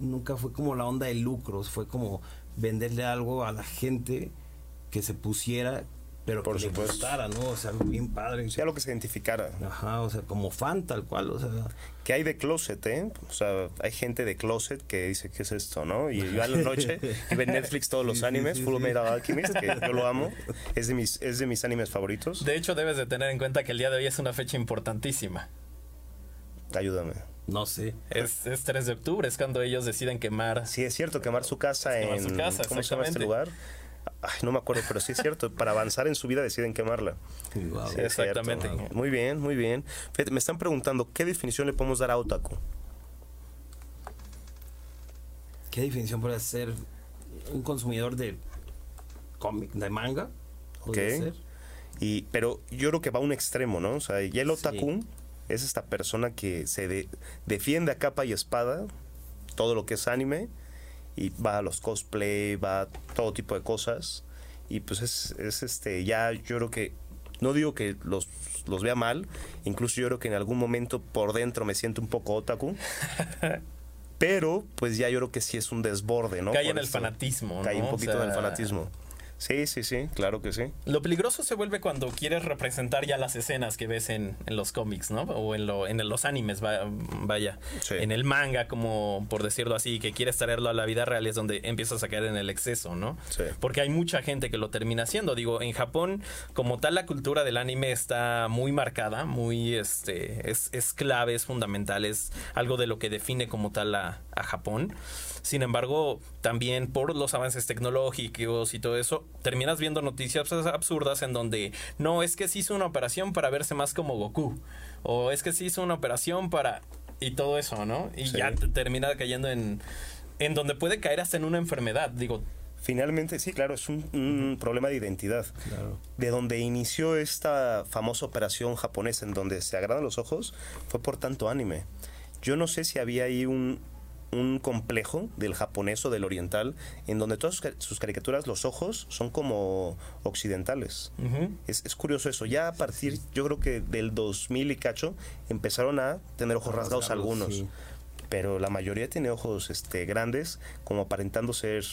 Speaker 5: nunca fue como la onda de lucros, fue como venderle algo a la gente que se pusiera, pero
Speaker 2: Por
Speaker 5: que le
Speaker 2: supuesto.
Speaker 5: gustara, ¿no? O sea, algo bien padre.
Speaker 2: Sí, algo que se identificara.
Speaker 5: Ajá, o sea, como fan tal cual, o sea,
Speaker 2: Que hay de closet, ¿eh? O sea, hay gente de closet que dice, ¿qué es esto, no? Y va a la noche y ve Netflix todos los
Speaker 5: Sí, sí,
Speaker 2: animes,
Speaker 5: sí,
Speaker 2: Full
Speaker 5: sí.
Speaker 2: Metal Alchemist, que yo lo amo. Es de mis, es de mis animes favoritos.
Speaker 3: De hecho, debes de tener en cuenta que el día de hoy es una fecha importantísima.
Speaker 2: Ayúdame.
Speaker 5: no sé.
Speaker 3: Es, es 3 de octubre, es cuando ellos deciden quemar.
Speaker 2: Sí, es cierto, quemar su casa
Speaker 3: Quemar
Speaker 2: en...
Speaker 3: su casa,
Speaker 2: ¿Cómo se llama este lugar? Ay, no me acuerdo, pero sí es cierto. Para avanzar en su vida deciden quemarla.
Speaker 5: Wow.
Speaker 2: Sí, es cierto.
Speaker 3: Exactamente.
Speaker 2: Muy bien, muy bien. Fíjate, me están preguntando, ¿qué definición le podemos dar a otaku?
Speaker 5: ¿Qué definición puede ser un consumidor de cómic, de manga? ¿Podría
Speaker 2: Ok.
Speaker 5: ser?
Speaker 2: Y, pero yo creo que va a un extremo, ¿no? O sea, ya el
Speaker 5: Sí.
Speaker 2: otaku es esta persona que se de- defiende a capa y espada todo lo que es anime y va a los cosplay, va a todo tipo de cosas y pues es, es este, ya yo creo que, no digo que los, los vea mal, incluso yo creo que en algún momento por dentro me siento un poco otaku. Pero, pues ya yo creo que sí es un desborde, ¿no?
Speaker 3: Cae en el fanatismo,
Speaker 2: Cae
Speaker 3: ¿no?
Speaker 2: un
Speaker 3: O
Speaker 2: poquito en el
Speaker 3: sea,
Speaker 2: fanatismo. Sí, sí, sí, claro que sí.
Speaker 3: Lo peligroso se vuelve cuando quieres representar ya las escenas que ves en, en los cómics, ¿no? O en, lo, en los animes, va- vaya.
Speaker 2: Sí.
Speaker 3: En el manga, como por decirlo así, que quieres traerlo a la vida real es donde empiezas a caer en el exceso, ¿no?
Speaker 2: Sí.
Speaker 3: Porque hay mucha gente que lo termina haciendo. Digo, en Japón, como tal, la cultura del anime está muy marcada, muy, este, es, es clave, es fundamental, es algo de lo que define como tal a, a Japón. Sin embargo, también por los avances tecnológicos y todo eso, terminas viendo noticias absurdas en donde no, es que se hizo una operación para verse más como Goku, o es que se hizo una operación para... y todo eso, ¿no? Y
Speaker 2: Sí.
Speaker 3: ya te termina cayendo en... en donde puede caer hasta en una enfermedad. Digo,
Speaker 2: Finalmente, sí, claro, es un, un problema de identidad.
Speaker 5: Claro.
Speaker 2: De donde inició esta famosa operación japonesa en donde se agradan los ojos, fue por tanto anime. Yo no sé si había ahí un, un complejo del japonés o del oriental, en donde todas sus, ca- sus caricaturas, los ojos, son como occidentales. Es, es curioso eso. Ya a partir, yo creo que del 2000 y cacho, empezaron a tener ojos rasgados
Speaker 5: Rasgados,
Speaker 2: algunos.
Speaker 5: sí.
Speaker 2: Pero la mayoría tiene ojos este, grandes, como aparentando ser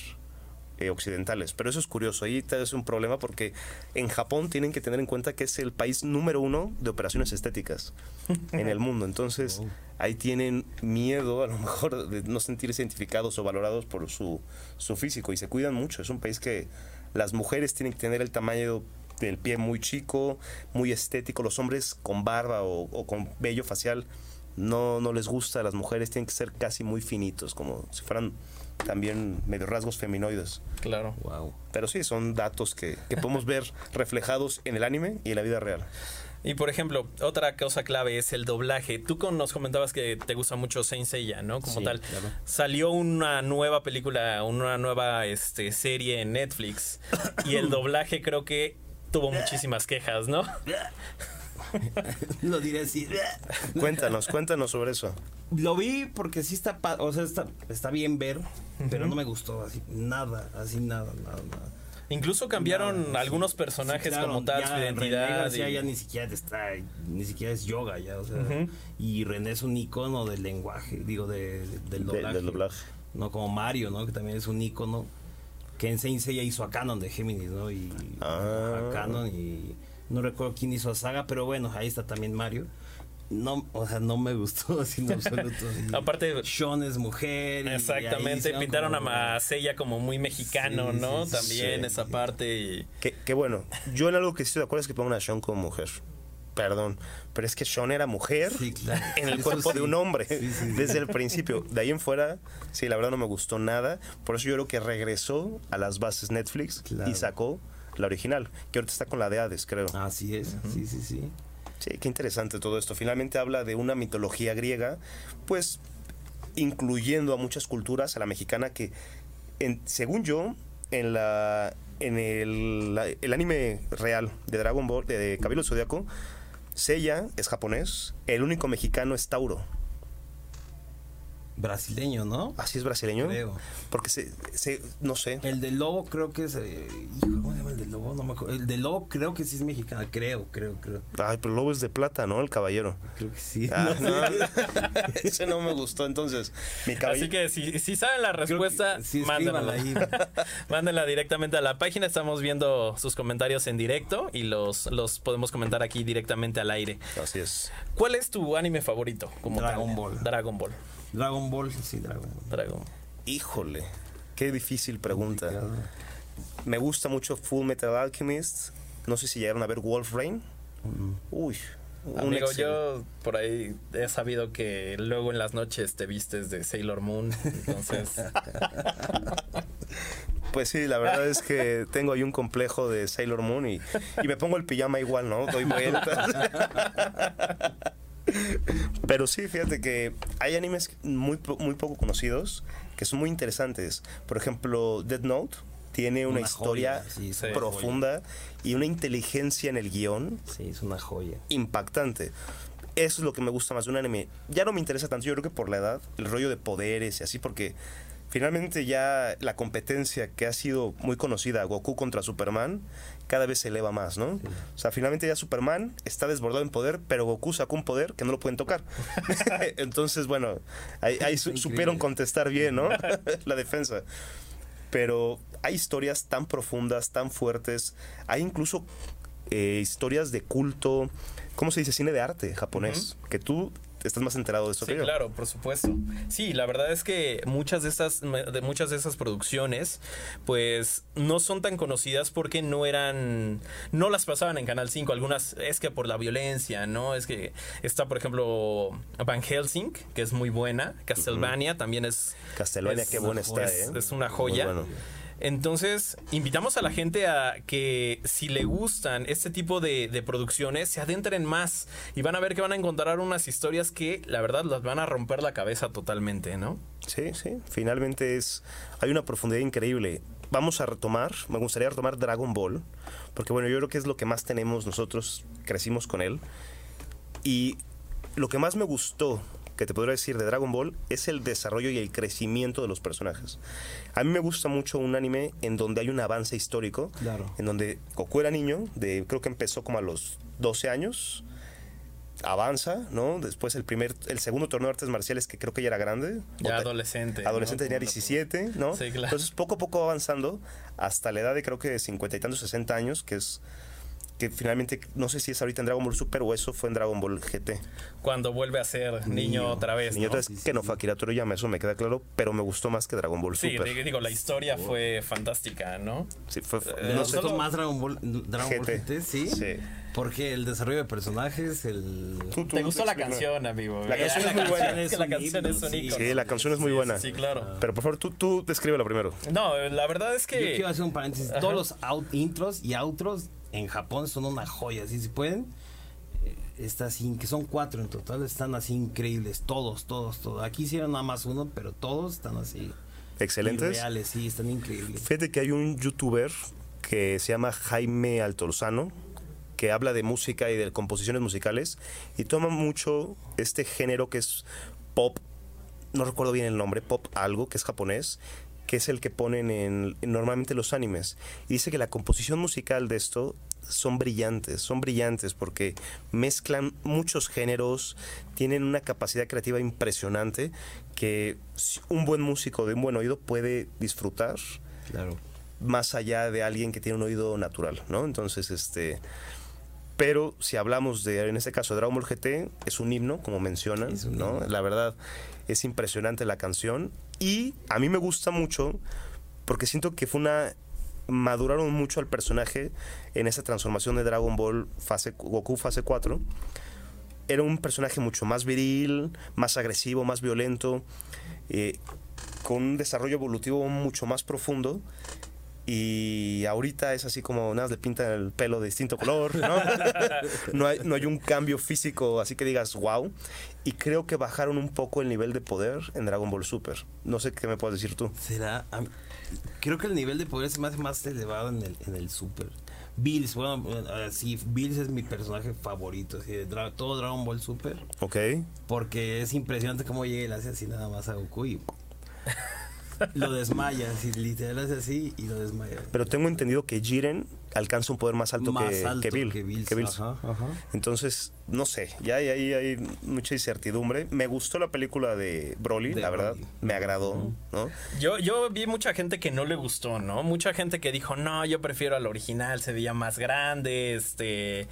Speaker 2: eh, occidentales. Pero eso es curioso. Ahí es un problema porque en Japón tienen que tener en cuenta que es el país número uno de operaciones estéticas en el mundo. Entonces, ahí tienen miedo a lo mejor de no sentirse identificados o valorados por su, su físico y se cuidan mucho. Es un país que las mujeres tienen que tener el tamaño del pie muy chico, muy estético. Los hombres con barba o, o con vello facial no, no les gusta. Las mujeres tienen que ser casi muy finitos, como si fueran también medio rasgos feminoides.
Speaker 3: Claro.
Speaker 5: Wow.
Speaker 2: Pero sí, son datos que, que podemos ver reflejados en el anime y en la vida real.
Speaker 3: Y por ejemplo, otra cosa clave es el doblaje. Tú con- nos comentabas que te gusta mucho Saint Seiya, ¿no? Como
Speaker 5: Sí,
Speaker 3: tal.
Speaker 5: claro.
Speaker 3: Salió una nueva película, una nueva este, serie en Netflix. y el doblaje creo que tuvo muchísimas quejas, ¿no?
Speaker 5: Lo diré así.
Speaker 2: Cuéntanos, cuéntanos sobre eso.
Speaker 5: Lo vi porque sí está, o sea, está, está bien ver, pero no me gustó así, nada, así nada, nada, nada.
Speaker 3: Incluso cambiaron algunos personajes
Speaker 5: Sí, claro,
Speaker 3: como tal,
Speaker 5: ya
Speaker 3: su
Speaker 5: René
Speaker 3: identidad.
Speaker 5: García
Speaker 3: y-
Speaker 5: ya ni siquiera está, ni siquiera es yoga ya, o sea,
Speaker 3: Ujú.
Speaker 5: y René es un icono del lenguaje, digo, de, del
Speaker 2: De-
Speaker 5: doblaje.
Speaker 2: del doblaje.
Speaker 5: No como Mario, ¿no? Que también es un icono. Que en Saint Seiya hizo a Canon de Géminis, ¿no? Y
Speaker 2: Ah.
Speaker 5: a Canon y no recuerdo quién hizo a Saga, pero bueno, ahí está también Mario. No, o sea, no me gustó así en absoluto.
Speaker 3: Aparte-
Speaker 5: Sean es mujer.
Speaker 3: Exactamente, pintaron
Speaker 5: como-
Speaker 3: a Seiya como muy mexicano,
Speaker 5: Sí,
Speaker 3: ¿no?
Speaker 5: sí,
Speaker 3: También
Speaker 2: sí.
Speaker 3: esa parte y...
Speaker 2: Que, que bueno, yo en algo que estoy de acuerdo es que pongan a Sean como mujer. Perdón, pero es que Sean era mujer
Speaker 5: Sí, claro.
Speaker 2: en el cuerpo
Speaker 5: sí.
Speaker 2: de un hombre
Speaker 5: Sí, sí, sí.
Speaker 2: desde el principio. De ahí en fuera, sí, la verdad no me gustó nada. Por eso yo creo que regresó a las bases Netflix
Speaker 5: Claro.
Speaker 2: y sacó la original, que ahorita está con la de Hades, creo.
Speaker 5: Así es, sí, sí, sí.
Speaker 2: Sí, qué interesante todo esto. Finalmente habla de una mitología griega, pues incluyendo a muchas culturas, a la mexicana, que en- según yo, en la en el, la- el anime real de Dragon Ball, de, de Cabello Zodiaco, Seiya es japonés, el único mexicano es Tauro.
Speaker 5: Brasileño, ¿no?
Speaker 2: Así es brasileño.
Speaker 5: Creo.
Speaker 2: Porque se, se- no sé.
Speaker 5: El del lobo creo que es. eh, hijo, ¿Cómo se llama el del lobo? No me acuerdo. El del lobo creo que sí es mexicano. Creo, creo, creo.
Speaker 2: Ay, pero el lobo es de plata, ¿no? El caballero.
Speaker 5: Creo que sí.
Speaker 2: Ah,
Speaker 5: No.
Speaker 2: Ese no me gustó. Entonces, mi caballero.
Speaker 3: Así que si, si saben la respuesta,
Speaker 5: que sí,
Speaker 3: mándenla. Mándenla directamente a la página. Estamos viendo sus comentarios en directo y los, los podemos comentar aquí directamente al aire.
Speaker 2: Así es.
Speaker 3: ¿Cuál es tu anime favorito? Como
Speaker 5: Dragon
Speaker 3: tal?
Speaker 5: Ball.
Speaker 3: Dragon Ball.
Speaker 5: Dragon Ball, sí, Dragon Ball.
Speaker 3: Dragon.
Speaker 2: Híjole, qué difícil pregunta.
Speaker 5: Complicado.
Speaker 2: Me gusta mucho Full Metal Alchemist. No sé si llegaron a ver Wolf Rain. Uy, un
Speaker 3: Amigo,
Speaker 2: excel-
Speaker 3: yo por ahí he sabido que luego en las noches te vistes de Sailor Moon. Entonces,
Speaker 2: Pues sí, la verdad es que tengo ahí un complejo de Sailor Moon y, y me pongo el pijama igual, ¿no? Doy vueltas. Pero sí, fíjate que hay animes muy, muy poco conocidos que son muy interesantes. Por ejemplo, Dead Note tiene una,
Speaker 5: Una
Speaker 2: historia
Speaker 5: sí,
Speaker 2: profunda y una inteligencia en el guion
Speaker 5: Sí, es una joya.
Speaker 2: impactante. Eso es lo que me gusta más de un anime. Ya no me interesa tanto, yo creo que por la edad, el rollo de poderes y así, porque finalmente ya la competencia que ha sido muy conocida, Goku contra Superman, cada vez se eleva más, ¿no? O sea, finalmente ya Superman está desbordado en poder, pero Goku sacó un poder que no lo pueden tocar. Entonces, bueno, ahí, supieron contestar bien, ¿no? la defensa. Pero hay historias tan profundas, tan fuertes. Hay incluso eh, historias de culto. ¿Cómo se dice? Cine de arte japonés. Que tú estás más enterado de eso
Speaker 3: sí,
Speaker 2: que yo.
Speaker 3: claro, por supuesto. Sí, la verdad es que muchas de estas, de muchas de esas producciones, pues no son tan conocidas porque no eran, no las pasaban en Canal 5. Algunas es que por la violencia, ¿no? Es que está, por ejemplo, Van Helsing, que es muy buena. Castlevania también es.
Speaker 2: Castlevania,
Speaker 3: es-
Speaker 2: qué buena está,
Speaker 3: es,
Speaker 2: ¿eh?
Speaker 3: es una
Speaker 2: Muy
Speaker 3: joya.
Speaker 2: bueno.
Speaker 3: Entonces, invitamos a la gente a que si le gustan este tipo de, producciones, se adentren más y van a ver que van a encontrar unas historias que la verdad las van a romper la cabeza totalmente, ¿no?
Speaker 2: Sí, sí. Finalmente es. Hay una profundidad increíble. Vamos a retomar, me gustaría retomar Dragon Ball, porque bueno, yo creo que es lo que más tenemos nosotros, crecimos con él. Y lo que más me gustó, que te podría decir de Dragon Ball, es el desarrollo y el crecimiento de los personajes. A mí me gusta mucho un anime en donde hay un avance histórico,
Speaker 5: Claro.
Speaker 2: en donde Goku era niño, de, creo que empezó como a los 12 años, avanza, ¿no? Después el primer, el segundo torneo de artes marciales que creo que ya era grande.
Speaker 3: Ya adolescente.
Speaker 2: Adolescente
Speaker 3: ¿no?
Speaker 2: tenía
Speaker 3: Como lo-
Speaker 2: 17, ¿no?
Speaker 3: Sí, claro.
Speaker 2: Entonces poco a poco va avanzando hasta la edad de creo que 50 y tantos, 60 años, que es que finalmente no sé si es ahorita en Dragon Ball Super o eso fue en Dragon Ball GT.
Speaker 3: Cuando vuelve a ser niño,
Speaker 5: Niño.
Speaker 3: otra vez.
Speaker 2: Niño
Speaker 3: ¿no?
Speaker 2: otra vez que no fue Akira Toriyama, eso me queda claro, pero me gustó más que Dragon Ball
Speaker 3: Sí,
Speaker 2: Super.
Speaker 3: digo, la historia fue fantástica, ¿no?
Speaker 2: Sí, fue,
Speaker 3: Eh,
Speaker 5: ¿De
Speaker 2: no sé,
Speaker 3: solo-
Speaker 5: más Dragon Ball, Dragon Ball
Speaker 2: GT.
Speaker 5: GT? ¿sí?
Speaker 2: Sí.
Speaker 5: Porque el desarrollo de personajes, el...
Speaker 2: Tú- tú
Speaker 3: ¿Te gustó la canción, amigo?
Speaker 2: La canción es muy buena.
Speaker 3: La canción es un
Speaker 5: sí.
Speaker 3: ícono.
Speaker 2: Sí, la canción es muy
Speaker 3: Sí,
Speaker 2: buena.
Speaker 3: Sí, sí, claro.
Speaker 2: Pero por favor, tú, tú descríbelo primero.
Speaker 3: No, la verdad es
Speaker 5: Yo
Speaker 3: que...
Speaker 5: quiero hacer un paréntesis.
Speaker 3: Ajá.
Speaker 5: Todos los out- intros y outros en Japón son una joya. Así si pueden, está así, que son cuatro en total, están así increíbles, todos, todos, todos. Aquí hicieron nada más uno, pero todos están así.
Speaker 2: Excelentes.
Speaker 5: Reales, sí, están increíbles.
Speaker 2: Fíjate que hay un youtuber que se llama Jaime Altolzano que habla de música y de composiciones musicales y toma mucho este género que es pop, no recuerdo bien el nombre, pop algo, que es japonés, que es el que ponen en, normalmente los animes. Y dice que la composición musical de esto son brillantes, son brillantes porque mezclan muchos géneros, tienen una capacidad creativa impresionante que un buen músico de un buen oído puede disfrutar.
Speaker 5: Claro.
Speaker 2: Más allá de alguien que tiene un oído natural, ¿no? Entonces, este pero si hablamos de, en este caso, Dragon Ball GT, es un himno, como mencionan, ¿no? La verdad, es impresionante la canción. Y a mí me gusta mucho porque siento que fue una maduraron mucho al personaje en esa transformación de Dragon Ball fase Goku fase 4. Era un personaje mucho más viril, más agresivo, más violento, eh, con un desarrollo evolutivo mucho más profundo y ahorita es así como nada, le pinta el pelo de distinto color, ¿no? no, hay, no hay un cambio físico así que digas wow. Y creo que bajaron un poco el nivel de poder en Dragon Ball Super. No sé qué me puedes decir tú.
Speaker 5: Será. creo que el nivel de poder es más, más elevado en el, en el Super. Bills, bueno, sí, Bills es mi personaje favorito, así de todo Dragon Ball Super.
Speaker 2: Ok.
Speaker 5: Porque es impresionante cómo llega y le hace así nada más a Goku y lo desmaya, si literal es así y lo desmaya.
Speaker 2: Pero tengo entendido que Jiren alcanza un poder más alto, que, que, Bill, que, Bills. Entonces, no sé, ya hay, hay, hay, mucha incertidumbre. Me gustó la película de Broly, la verdad, me agradó, ¿no?
Speaker 3: Yo, yo vi mucha gente que no le gustó, ¿no? Mucha gente que dijo, no, yo prefiero al original, se veía más grande, este,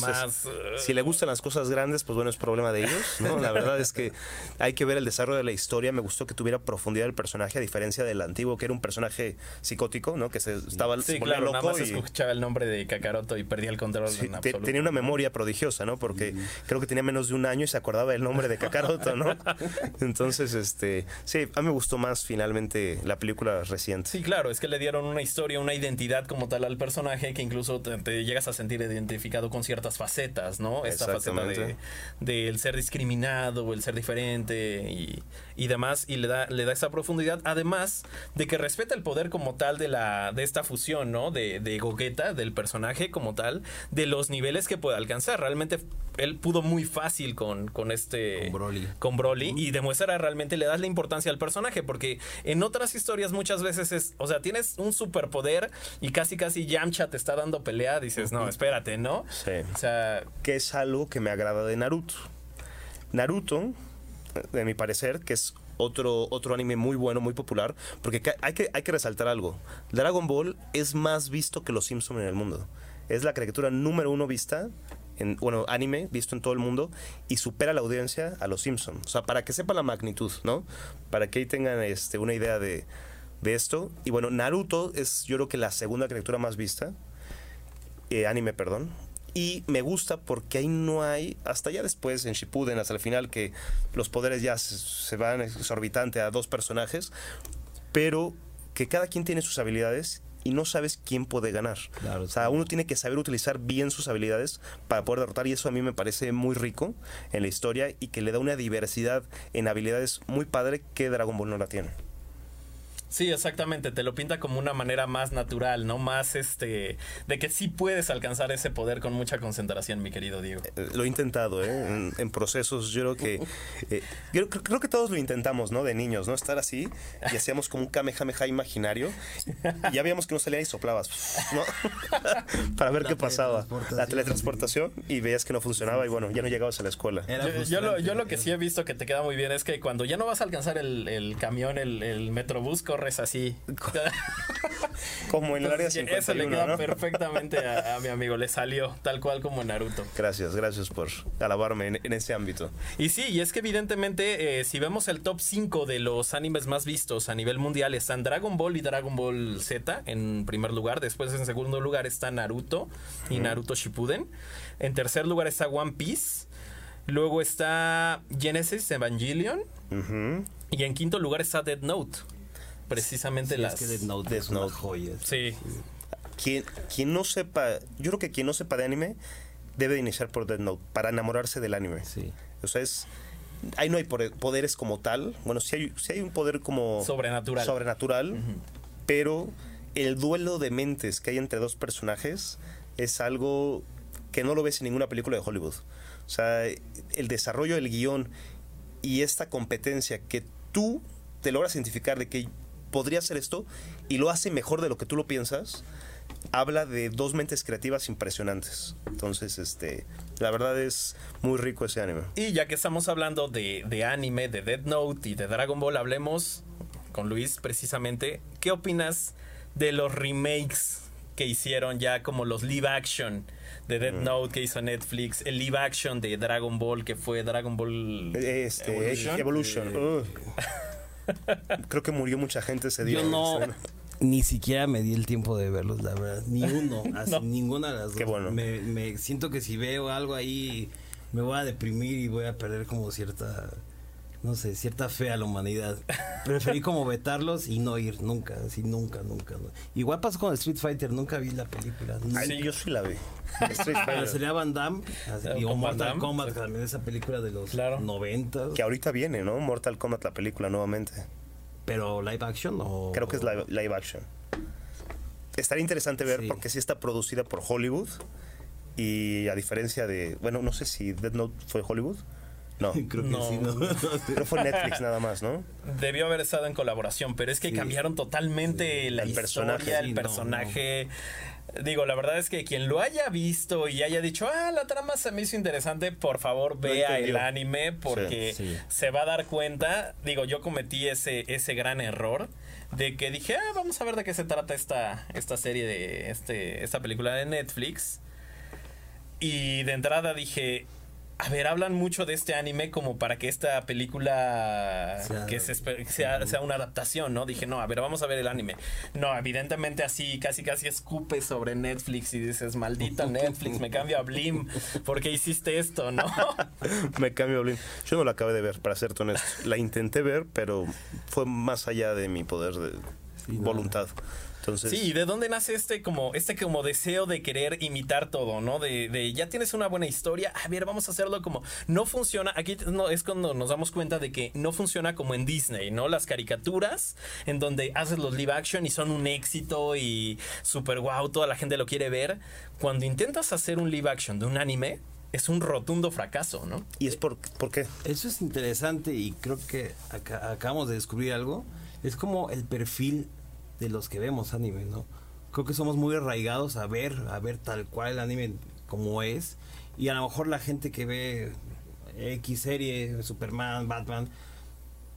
Speaker 3: más... Uh,
Speaker 2: si le gustan las cosas grandes, pues bueno, es problema de ellos, ¿no? La verdad es que hay que ver el desarrollo de la historia. Me gustó que tuviera profundidad el personaje, a diferencia del antiguo, que era un personaje psicótico, ¿no? Que se estaba
Speaker 3: sí, claro, loco nada más escuchaba el nombre de Kakaroto y perdía el control en absoluto.
Speaker 2: Tenía una memoria prodigiosa, ¿no? Porque creo que tenía menos de un año y se acordaba el nombre de Kakaroto, ¿no? Entonces, este, sí, a mí me gustó más finalmente la película reciente.
Speaker 3: Sí, claro, es que le dieron una historia, una identidad como tal al personaje que incluso te, llegas a sentir identificado con ciertas facetas, ¿no? Esta faceta de, de ser discriminado, el ser diferente y, y demás, y le da, le da esa profundidad, además de que respeta el poder como tal de la, de esta fusión, ¿no? De, de Del personaje como tal, de los niveles que puede alcanzar. Realmente él pudo muy fácil con, con este.
Speaker 5: Con Broly.
Speaker 3: Con Broly. Y demuestra realmente, le das la importancia al personaje. Porque en otras historias muchas veces es. O sea, tienes un superpoder y casi casi Yamcha te está dando pelea. Dices, no, espérate, ¿no?
Speaker 2: Sí. O sea. Que es algo que me agrada de Naruto. Naruto, de mi parecer, que es otro, otro anime muy bueno, muy popular, porque hay que, hay que resaltar algo. Dragon Ball es más visto que Los Simpsons en el mundo. Es la caricatura número uno vista en, bueno, anime visto en todo el mundo y supera la audiencia a los Simpsons. O sea, para que sepa la magnitud, ¿no? Para que ahí tengan este, una idea de, de esto. Y bueno, Naruto es yo creo que la segunda caricatura más vista. Eh, anime, perdón. Y me gusta porque ahí no hay, hasta ya después en Shippuden, hasta el final, que los poderes ya se, van exorbitante a dos personajes, pero que cada quien tiene sus habilidades y no sabes quién puede ganar. o sea, uno tiene que saber utilizar bien sus habilidades para poder derrotar y eso a mí me parece muy rico en la historia y que le da una diversidad en habilidades muy padre que Dragon Ball no la tiene.
Speaker 3: Sí, exactamente, te lo pinta como una manera más natural, ¿no? Más este, de que sí puedes alcanzar ese poder con mucha concentración, mi querido Diego.
Speaker 2: Eh, lo he intentado, ¿eh? En, procesos, yo creo que, eh, creo, que todos lo intentamos, ¿no? De niños, ¿no? Estar así y hacíamos como un kamehameha imaginario y ya veíamos que no salía y soplabas, ¿no? Para ver qué pasaba. La teletransportación y veías que no funcionaba y bueno, ya no llegabas a la escuela.
Speaker 3: Yo, lo, que sí he visto que te queda muy bien es que cuando ya no vas a alcanzar el, camión, el, el metrobús, corres así.
Speaker 2: como en el área 51,
Speaker 3: Eso le queda perfectamente a, mi amigo, le salió tal cual como Naruto.
Speaker 2: Gracias, gracias por alabarme en, ese ámbito.
Speaker 3: Y sí, y es que evidentemente eh, si vemos el top 5 de los animes más vistos a nivel mundial están Dragon Ball y Dragon Ball Z en primer lugar, después en segundo lugar está Naruto y Naruto Shippuden, en tercer lugar está One Piece. Luego está Genesis Evangelion. Y en quinto lugar está Dead Note precisamente las...
Speaker 5: Es que Death Note es una joya.
Speaker 3: Sí.
Speaker 2: Quien, quien no sepa, yo creo que quien no sepa de anime debe de iniciar por Death Note para enamorarse del anime.
Speaker 5: Sí.
Speaker 2: O sea, es ahí no hay poderes como tal. Bueno, sí hay, sí hay un poder como
Speaker 3: Sobrenatural.
Speaker 2: sobrenatural, pero el duelo de mentes que hay entre dos personajes es algo que no lo ves en ninguna película de Hollywood. O sea, el desarrollo del guion y esta competencia que tú te logras identificar de que podría hacer esto y lo hace mejor de lo que tú lo piensas, habla de dos mentes creativas impresionantes. Entonces, este, la verdad es muy rico ese anime.
Speaker 3: Y ya que estamos hablando de, de anime, de Dead Note y de Dragon Ball, hablemos con Luis precisamente. ¿Qué opinas de los remakes que hicieron ya como los live action de Dead Note que hizo Netflix, el live action de Dragon Ball que fue Dragon Ball
Speaker 2: Este,
Speaker 3: Evolution?
Speaker 2: Evolution. Ugh. Creo que murió mucha gente ese día.
Speaker 5: Yo no, ni siquiera me di el tiempo de verlos, la verdad. Ni uno, así,
Speaker 3: No.
Speaker 5: ninguna de las dos.
Speaker 2: Qué bueno.
Speaker 5: Me, me siento que si veo algo ahí, me voy a deprimir y voy a perder como cierta, no sé, cierta fe a la humanidad. Preferí como vetarlos y no ir nunca, así nunca, nunca. no. Igual pasó con Street Fighter, nunca vi la película.
Speaker 2: Ay. Yo sí la vi. Street
Speaker 5: Pero
Speaker 2: Fighter.
Speaker 5: sería Van Damme, así, o Mortal
Speaker 3: Damme,
Speaker 5: Kombat, también esa película de los
Speaker 3: Claro.
Speaker 5: 90.
Speaker 2: Que ahorita viene, ¿no? Mortal Kombat, la película, nuevamente.
Speaker 5: Pero live action o.
Speaker 2: Creo que es live, live action. Estaría interesante ver
Speaker 5: Sí.
Speaker 2: porque sí está producida por Hollywood. Y a diferencia de. Bueno, no sé si Dead Note fue Hollywood. No.
Speaker 5: Creo que
Speaker 3: No.
Speaker 5: sí, ¿no?
Speaker 2: Pero fue Netflix nada más, ¿no?
Speaker 3: Debió haber estado en colaboración, pero es que
Speaker 5: Sí.
Speaker 3: cambiaron totalmente la
Speaker 2: El
Speaker 3: historia,
Speaker 2: personaje.
Speaker 3: el
Speaker 5: no,
Speaker 3: personaje. Digo, la verdad es que quien lo haya visto y haya dicho, ah, la trama se me hizo interesante, por favor vea el anime porque
Speaker 5: Sí, sí.
Speaker 3: se va a dar cuenta. Digo, yo cometí ese, ese gran error de que dije, ah, vamos a ver de qué se trata esta, esta serie de este, esta película de Netflix. Y de entrada dije, a ver, hablan mucho de este anime como para que esta película
Speaker 5: Sea-
Speaker 3: que se sea, sea una adaptación, ¿no? Dije, no, a ver, vamos a ver el anime. No, evidentemente así, casi casi escupe sobre Netflix y dices, maldito Netflix, me cambio a Blim, ¿por qué hiciste esto, no?
Speaker 2: Me cambio Blin. Yo no la acabé de ver, para serte honesto. La intenté ver, pero fue más allá de mi poder de
Speaker 5: Sí, no.
Speaker 2: Entonces,
Speaker 3: Sí, ¿y ¿de dónde nace este como este como deseo de querer imitar todo, no? De, de ya tienes una buena historia, a ver, vamos a hacerlo como no funciona. Aquí no es cuando nos damos cuenta de que no funciona como en Disney, ¿no? Las caricaturas en donde haces los live action y son un éxito y super wow, toda la gente lo quiere ver. Cuando intentas hacer un live action de un anime es un rotundo fracaso, ¿no?
Speaker 2: ¿Y es por, por qué?
Speaker 5: Eso es interesante y creo que acá- acabamos de descubrir algo. Es como el perfil de los que vemos anime, ¿no? Creo que somos muy arraigados a ver, a ver tal cual el anime como es. Y a lo mejor la gente que ve X serie, Superman, Batman,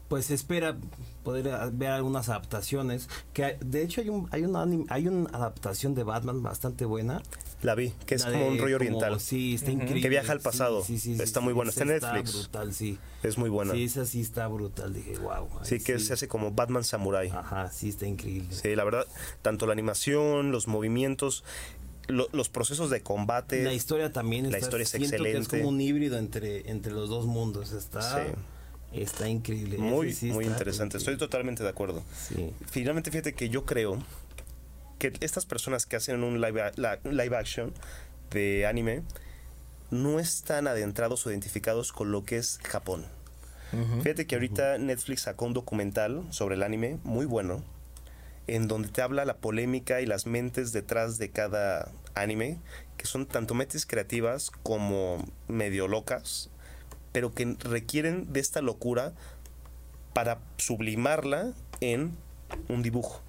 Speaker 5: pues espera poder ver algunas adaptaciones. Que de hecho hay un, hay hay una adaptación de Batman bastante buena.
Speaker 2: La vi, que es como un rollo
Speaker 5: como-
Speaker 2: oriental.
Speaker 5: sí, está increíble.
Speaker 2: Que viaja al pasado.
Speaker 5: sí, sí, sí,
Speaker 2: Está muy bueno. Está en Netflix.
Speaker 5: brutal, sí.
Speaker 2: Es muy buena.
Speaker 5: Sí, esa sí está brutal. Dije, wow.
Speaker 2: Sí, que se hace como Batman Samurai.
Speaker 5: Ajá, sí, está increíble.
Speaker 2: Sí, la verdad, tanto la animación, los movimientos, lo- los procesos de combate.
Speaker 5: La historia también
Speaker 2: La
Speaker 5: está,
Speaker 2: historia es excelente.
Speaker 5: es como un híbrido entre, entre los dos mundos. Está,
Speaker 2: Sí.
Speaker 5: está increíble.
Speaker 2: muy,
Speaker 5: sí
Speaker 2: muy
Speaker 5: está
Speaker 2: interesante. Estoy totalmente de acuerdo.
Speaker 5: Sí.
Speaker 2: Finalmente, fíjate que yo creo que estas personas que hacen un live, a- la- live action de anime no están adentrados o identificados con lo que es Japón. Fíjate que ahorita Netflix sacó un documental sobre el anime muy bueno, en donde te habla la polémica y las mentes detrás de cada anime, que son tanto mentes creativas como medio locas, pero que requieren de esta locura para sublimarla en un dibujo.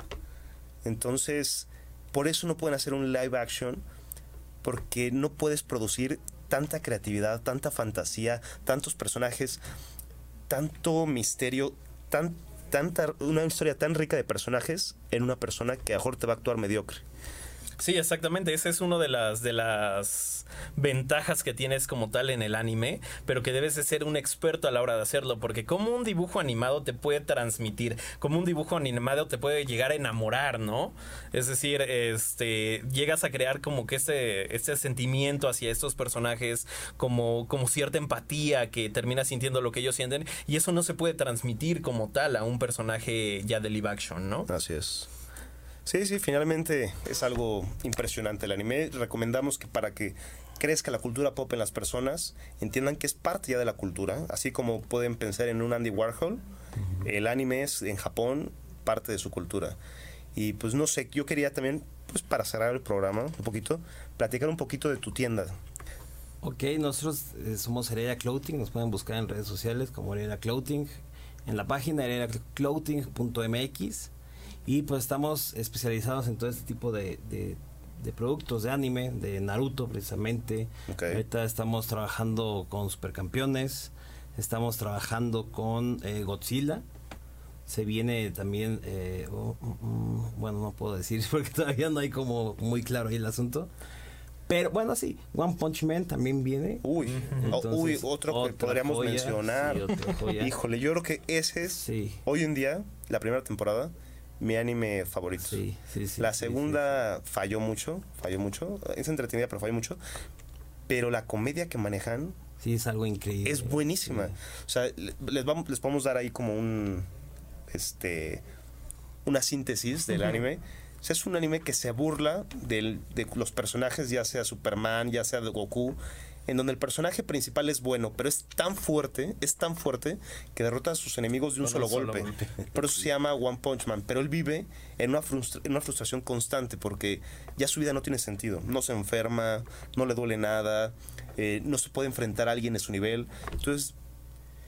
Speaker 2: Entonces, por eso no pueden hacer un live action, porque no puedes producir tanta creatividad, tanta fantasía, tantos personajes, tanto misterio, tan, tanta, una historia tan rica de personajes en una persona que a mejor te va a actuar mediocre.
Speaker 3: Sí, exactamente. Esa es una de las de las ventajas que tienes como tal en el anime, pero que debes de ser un experto a la hora de hacerlo, porque como un dibujo animado te puede transmitir, como un dibujo animado te puede llegar a enamorar, ¿no? Es decir, este llegas a crear como que este este sentimiento hacia estos personajes, como como cierta empatía que terminas sintiendo lo que ellos sienten y eso no se puede transmitir como tal a un personaje ya de live action, ¿no?
Speaker 2: Así es. Sí, sí, finalmente es algo impresionante el anime. Recomendamos que para que crezca la cultura pop en las personas, entiendan que es parte ya de la cultura, así como pueden pensar en un Andy Warhol, el anime es en Japón parte de su cultura. Y pues no sé, yo quería también, pues para cerrar el programa un poquito, platicar un poquito de tu tienda.
Speaker 5: Ok, nosotros eh, somos Heredia Clothing, nos pueden buscar en redes sociales como Heredia Clothing, en la página herediaclothing.mx y pues estamos especializados en todo este tipo de, de, de productos de anime, de Naruto precisamente.
Speaker 2: Ok.
Speaker 5: Ahorita estamos trabajando con Supercampeones, estamos trabajando con eh, Godzilla. Se viene también, eh, oh, mm, mm, bueno, no puedo decir porque todavía no hay como muy claro ahí el asunto. Pero bueno, sí, One Punch Man también viene.
Speaker 2: Uy, o-
Speaker 5: Entonces,
Speaker 2: uy, otro que podríamos
Speaker 5: joya,
Speaker 2: mencionar.
Speaker 5: sí.
Speaker 2: Híjole, yo creo que ese es
Speaker 5: Sí.
Speaker 2: hoy en día, la primera temporada, mi anime favorito.
Speaker 5: Sí, sí, sí.
Speaker 2: la segunda falló mucho, falló mucho. Es entretenida, pero falló mucho. Pero la comedia que manejan
Speaker 5: Sí, es algo increíble.
Speaker 2: es buenísima. O sea, le- les, vamos, les podemos dar ahí como un. Este. Una síntesis del anime. O sea, es un anime que se burla del- de los personajes, ya sea Superman, ya sea de Goku, en donde el personaje principal es bueno, pero es tan fuerte, es tan fuerte, que derrota a sus enemigos de un solo,
Speaker 3: un solo
Speaker 2: golpe.
Speaker 3: golpe.
Speaker 2: Por eso se llama One Punch Man. Pero él vive en una, frustra- en una frustración constante, porque ya su vida no tiene sentido. No se enferma, no le duele nada, eh, no se puede enfrentar a alguien de su nivel. Entonces,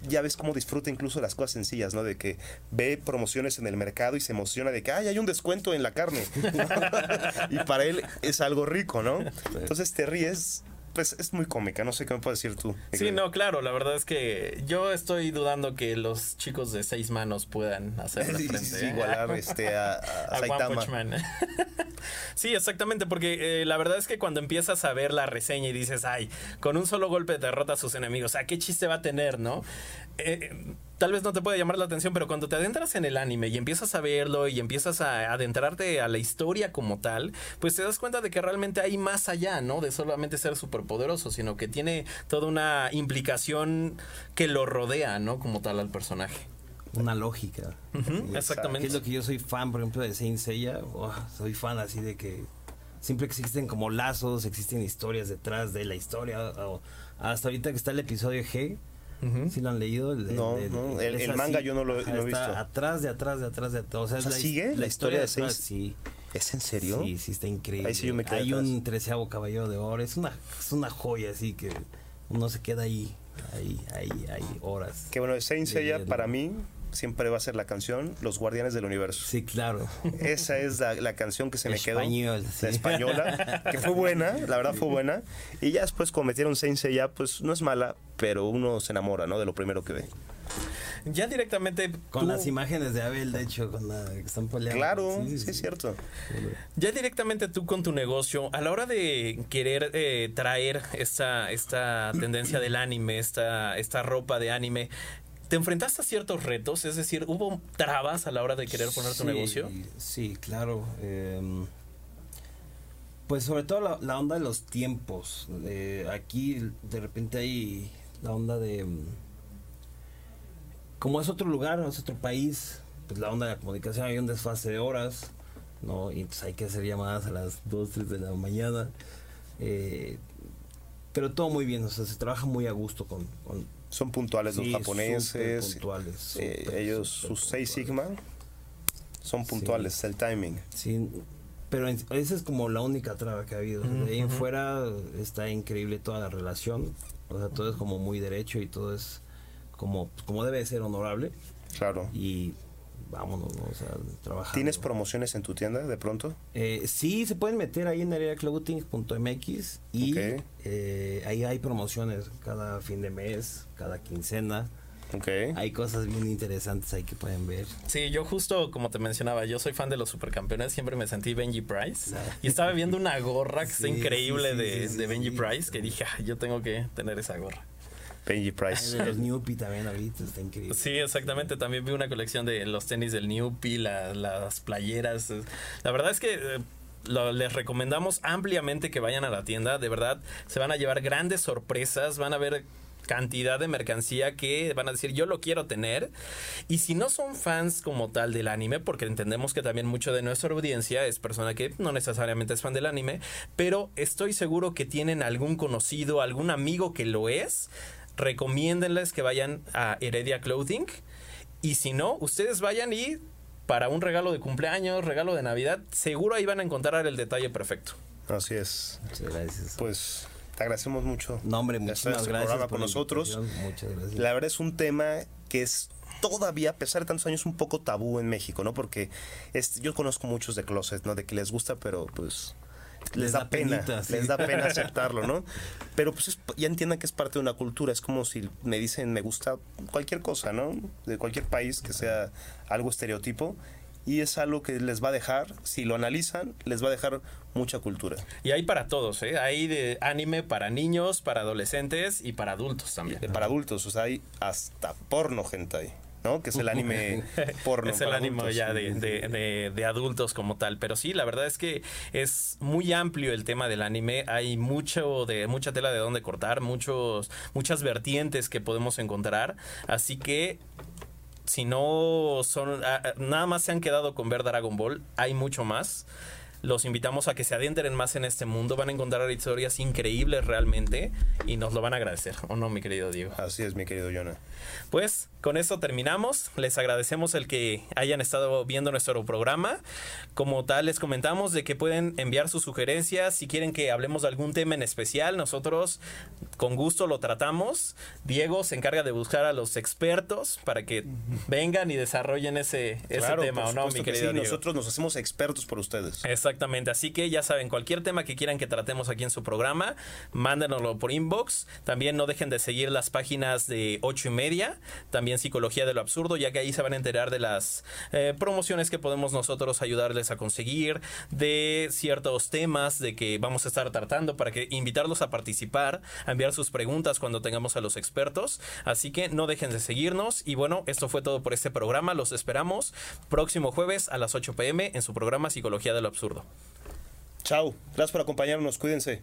Speaker 2: ya ves cómo disfruta incluso las cosas sencillas, ¿no? De que ve promociones en el mercado y se emociona de que, ay, hay un descuento en la carne. y para él es algo rico, ¿no? Entonces te ríes, pues es muy cómica, no sé qué me puedes decir tú.
Speaker 3: Sí, no, claro, la verdad es que yo estoy dudando que los chicos de seis manos puedan hacer frente
Speaker 2: sí, igualar este, a, a
Speaker 3: a One. Punch Man. sí, exactamente, porque eh, la verdad es que cuando empiezas a ver la reseña y dices, ay, con un solo golpe derrota a sus enemigos, ¿a qué chiste va a tener, no? Eh, tal vez no te puede llamar la atención, pero cuando te adentras en el anime y empiezas a verlo y empiezas a adentrarte a la historia como tal, pues te das cuenta de que realmente hay más allá, ¿no? De solamente ser superpoderoso, sino que tiene toda una implicación que lo rodea, ¿no? Como tal al personaje.
Speaker 5: Una lógica.
Speaker 3: Exactamente.
Speaker 5: es lo que yo soy fan, por ejemplo, de Saint Seiya. Oh, soy fan así de que siempre existen como lazos, existen historias detrás de la historia. o- hasta ahorita que está el episodio G.
Speaker 3: Ujú.
Speaker 5: ¿Sí lo han leído? El,
Speaker 2: No, no, el- el manga yo no lo-
Speaker 5: ajá,
Speaker 2: no he visto.
Speaker 5: Atrás, de atrás, de atrás, de atrás. O sea,
Speaker 2: O sea,
Speaker 5: la,
Speaker 2: ¿sigue la historia de Saint-
Speaker 5: atrás, Sí.
Speaker 2: ¿Es en serio?
Speaker 5: Sí, sí, está increíble.
Speaker 2: Ahí sí yo me quedé
Speaker 5: Hay
Speaker 2: atrás.
Speaker 5: un treceavo caballero de oro. Es una, es una joya así que uno se queda ahí, ahí, ahí, ahí, horas.
Speaker 2: Que bueno, Saint Seiya para mí siempre va a ser la canción Los Guardianes del Universo.
Speaker 5: Sí, claro.
Speaker 2: Esa es la, la canción que se me quedó.
Speaker 5: Español, sí.
Speaker 2: La española, que fue buena, la verdad fue buena. Y ya después cuando metieron Saint Seiya, pues no es mala, pero uno se enamora, ¿no? De lo primero que ve.
Speaker 3: Ya directamente
Speaker 5: Con
Speaker 3: tú-
Speaker 5: las imágenes de Abel, de hecho, con la que están peleando.
Speaker 2: Claro, sí, es cierto.
Speaker 3: Ya directamente tú con tu negocio, a la hora de querer eh, traer esta, esta tendencia del anime, esta, esta ropa de anime, ¿te enfrentaste a ciertos retos? Es decir, ¿hubo trabas a la hora de querer poner tu
Speaker 5: Sí,
Speaker 3: negocio?
Speaker 5: Sí, claro. em, pues sobre todo la, la onda de los tiempos. Eh, aquí de repente hay la onda de... em, como es otro lugar, es otro país, pues la onda de la comunicación hay un desfase de horas, ¿no? Y entonces hay que hacer llamadas a las 2, 3 de la mañana. eh, pero todo muy bien, o sea, se trabaja muy a gusto con... con
Speaker 2: Son puntuales los
Speaker 5: sí,
Speaker 2: japoneses.
Speaker 5: súper puntuales,
Speaker 2: eh,
Speaker 5: súper,
Speaker 2: ellos, sus seis
Speaker 5: puntuales.
Speaker 2: sigma, son puntuales, el timing.
Speaker 5: Sí, pero esa es como la única traba que ha habido. De ahí en fuera está increíble toda la relación. O sea, todo es como muy derecho y todo es como, como debe ser honorable.
Speaker 2: Claro.
Speaker 5: Y vámonos, ¿no? o sea, trabajando.
Speaker 2: ¿Tienes promociones en tu tienda de pronto?
Speaker 5: Eh, sí, se pueden meter ahí en areaclothing.mx y
Speaker 2: Ok.
Speaker 5: eh, ahí hay promociones cada fin de mes, cada quincena.
Speaker 2: Ok.
Speaker 5: Hay cosas bien interesantes ahí que pueden ver.
Speaker 3: Sí, yo justo como te mencionaba, yo soy fan de los supercampeones, siempre me sentí Benji Price y estaba viendo una gorra que está increíble
Speaker 5: sí, sí,
Speaker 3: de,
Speaker 5: sí,
Speaker 3: de
Speaker 5: sí,
Speaker 3: Benji
Speaker 5: sí.
Speaker 3: Price que dije, "Ah, yo tengo que tener esa gorra.
Speaker 2: Benji Price.
Speaker 5: de los Newpie también ahorita, está increíble.
Speaker 3: Sí, exactamente. También vi una colección de los tenis del Newpie, la- las playeras. La verdad es que eh, lo- les recomendamos ampliamente que vayan a la tienda. De verdad, se van a llevar grandes sorpresas. Van a ver cantidad de mercancía que van a decir yo lo quiero tener y si no son fans como tal del anime porque entendemos que también mucho de nuestra audiencia es persona que no necesariamente es fan del anime pero estoy seguro que tienen algún conocido algún amigo que lo es recomiéndenles que vayan a Heredia Clothing y si no ustedes vayan y para un regalo de cumpleaños regalo de navidad seguro ahí van a encontrar el detalle perfecto
Speaker 2: Así es.
Speaker 5: Muchas gracias.
Speaker 2: Pues te agradecemos mucho.
Speaker 5: No, hombre, muchísimas
Speaker 2: este
Speaker 5: gracias por
Speaker 2: con nosotros.
Speaker 5: Muchas gracias.
Speaker 2: La verdad es un tema que es todavía, a pesar de tantos años, un poco tabú en México, ¿no? Porque es, yo conozco muchos de closet, ¿no? De que les gusta, pero pues les, da,
Speaker 5: da
Speaker 2: pena,
Speaker 5: penita, sí.
Speaker 2: les da pena aceptarlo, ¿no? Pero pues es- ya entiendan que es parte de una cultura, es como si me dicen me gusta cualquier cosa, ¿no? De cualquier país que sea algo estereotipo. Y es algo que les va a dejar, si lo analizan, les va a dejar mucha cultura.
Speaker 3: y hay para todos ¿eh? hay de anime para niños para adolescentes y para adultos también
Speaker 2: de- para adultos, o sea, hay hasta porno hentai, ¿no? Que es el anime porno.
Speaker 3: es el
Speaker 2: adultos.
Speaker 3: ya de, de- de- de adultos como tal. Pero sí, la verdad es que es muy amplio el tema del anime. Hay mucho de, mucha tela de donde cortar, muchos, muchas vertientes que podemos encontrar. Así que. Si no son. ah, ah, nada más se han quedado con ver Dragon Ball. Hay mucho más. Los invitamos a que se adentren más en este mundo. Van a encontrar historias increíbles realmente. Y nos lo van a agradecer. ¿O no, mi querido Diego?
Speaker 2: Así es, mi querido Jonah.
Speaker 3: Pues con eso terminamos. Les agradecemos el que hayan estado viendo nuestro programa. Como tal, les comentamos de que pueden enviar sus sugerencias. Si quieren que hablemos de algún tema en especial, nosotros con gusto lo tratamos. Diego se encarga de buscar a los expertos para que vengan y desarrollen ese, ese
Speaker 2: Claro,
Speaker 3: tema, ¿o no, mi
Speaker 2: que
Speaker 3: querido
Speaker 2: sí,
Speaker 3: Diego?
Speaker 2: nosotros nos hacemos expertos por ustedes.
Speaker 3: Exactamente, así que ya saben, cualquier tema que quieran que tratemos aquí en su programa, mándenoslo por inbox. También no dejen de seguir las páginas de 8 y media, también Psicología de lo Absurdo, ya que ahí se van a enterar de las eh, promociones que podemos nosotros ayudarles a conseguir, de ciertos temas de que vamos a estar tratando para que invitarlos a participar, a enviar sus preguntas cuando tengamos a los expertos. Así que no dejen de seguirnos. Y bueno, esto fue todo por este programa. Los esperamos próximo jueves a las 8 pm en su programa Psicología de lo Absurdo.
Speaker 2: Chao, gracias por acompañarnos, cuídense.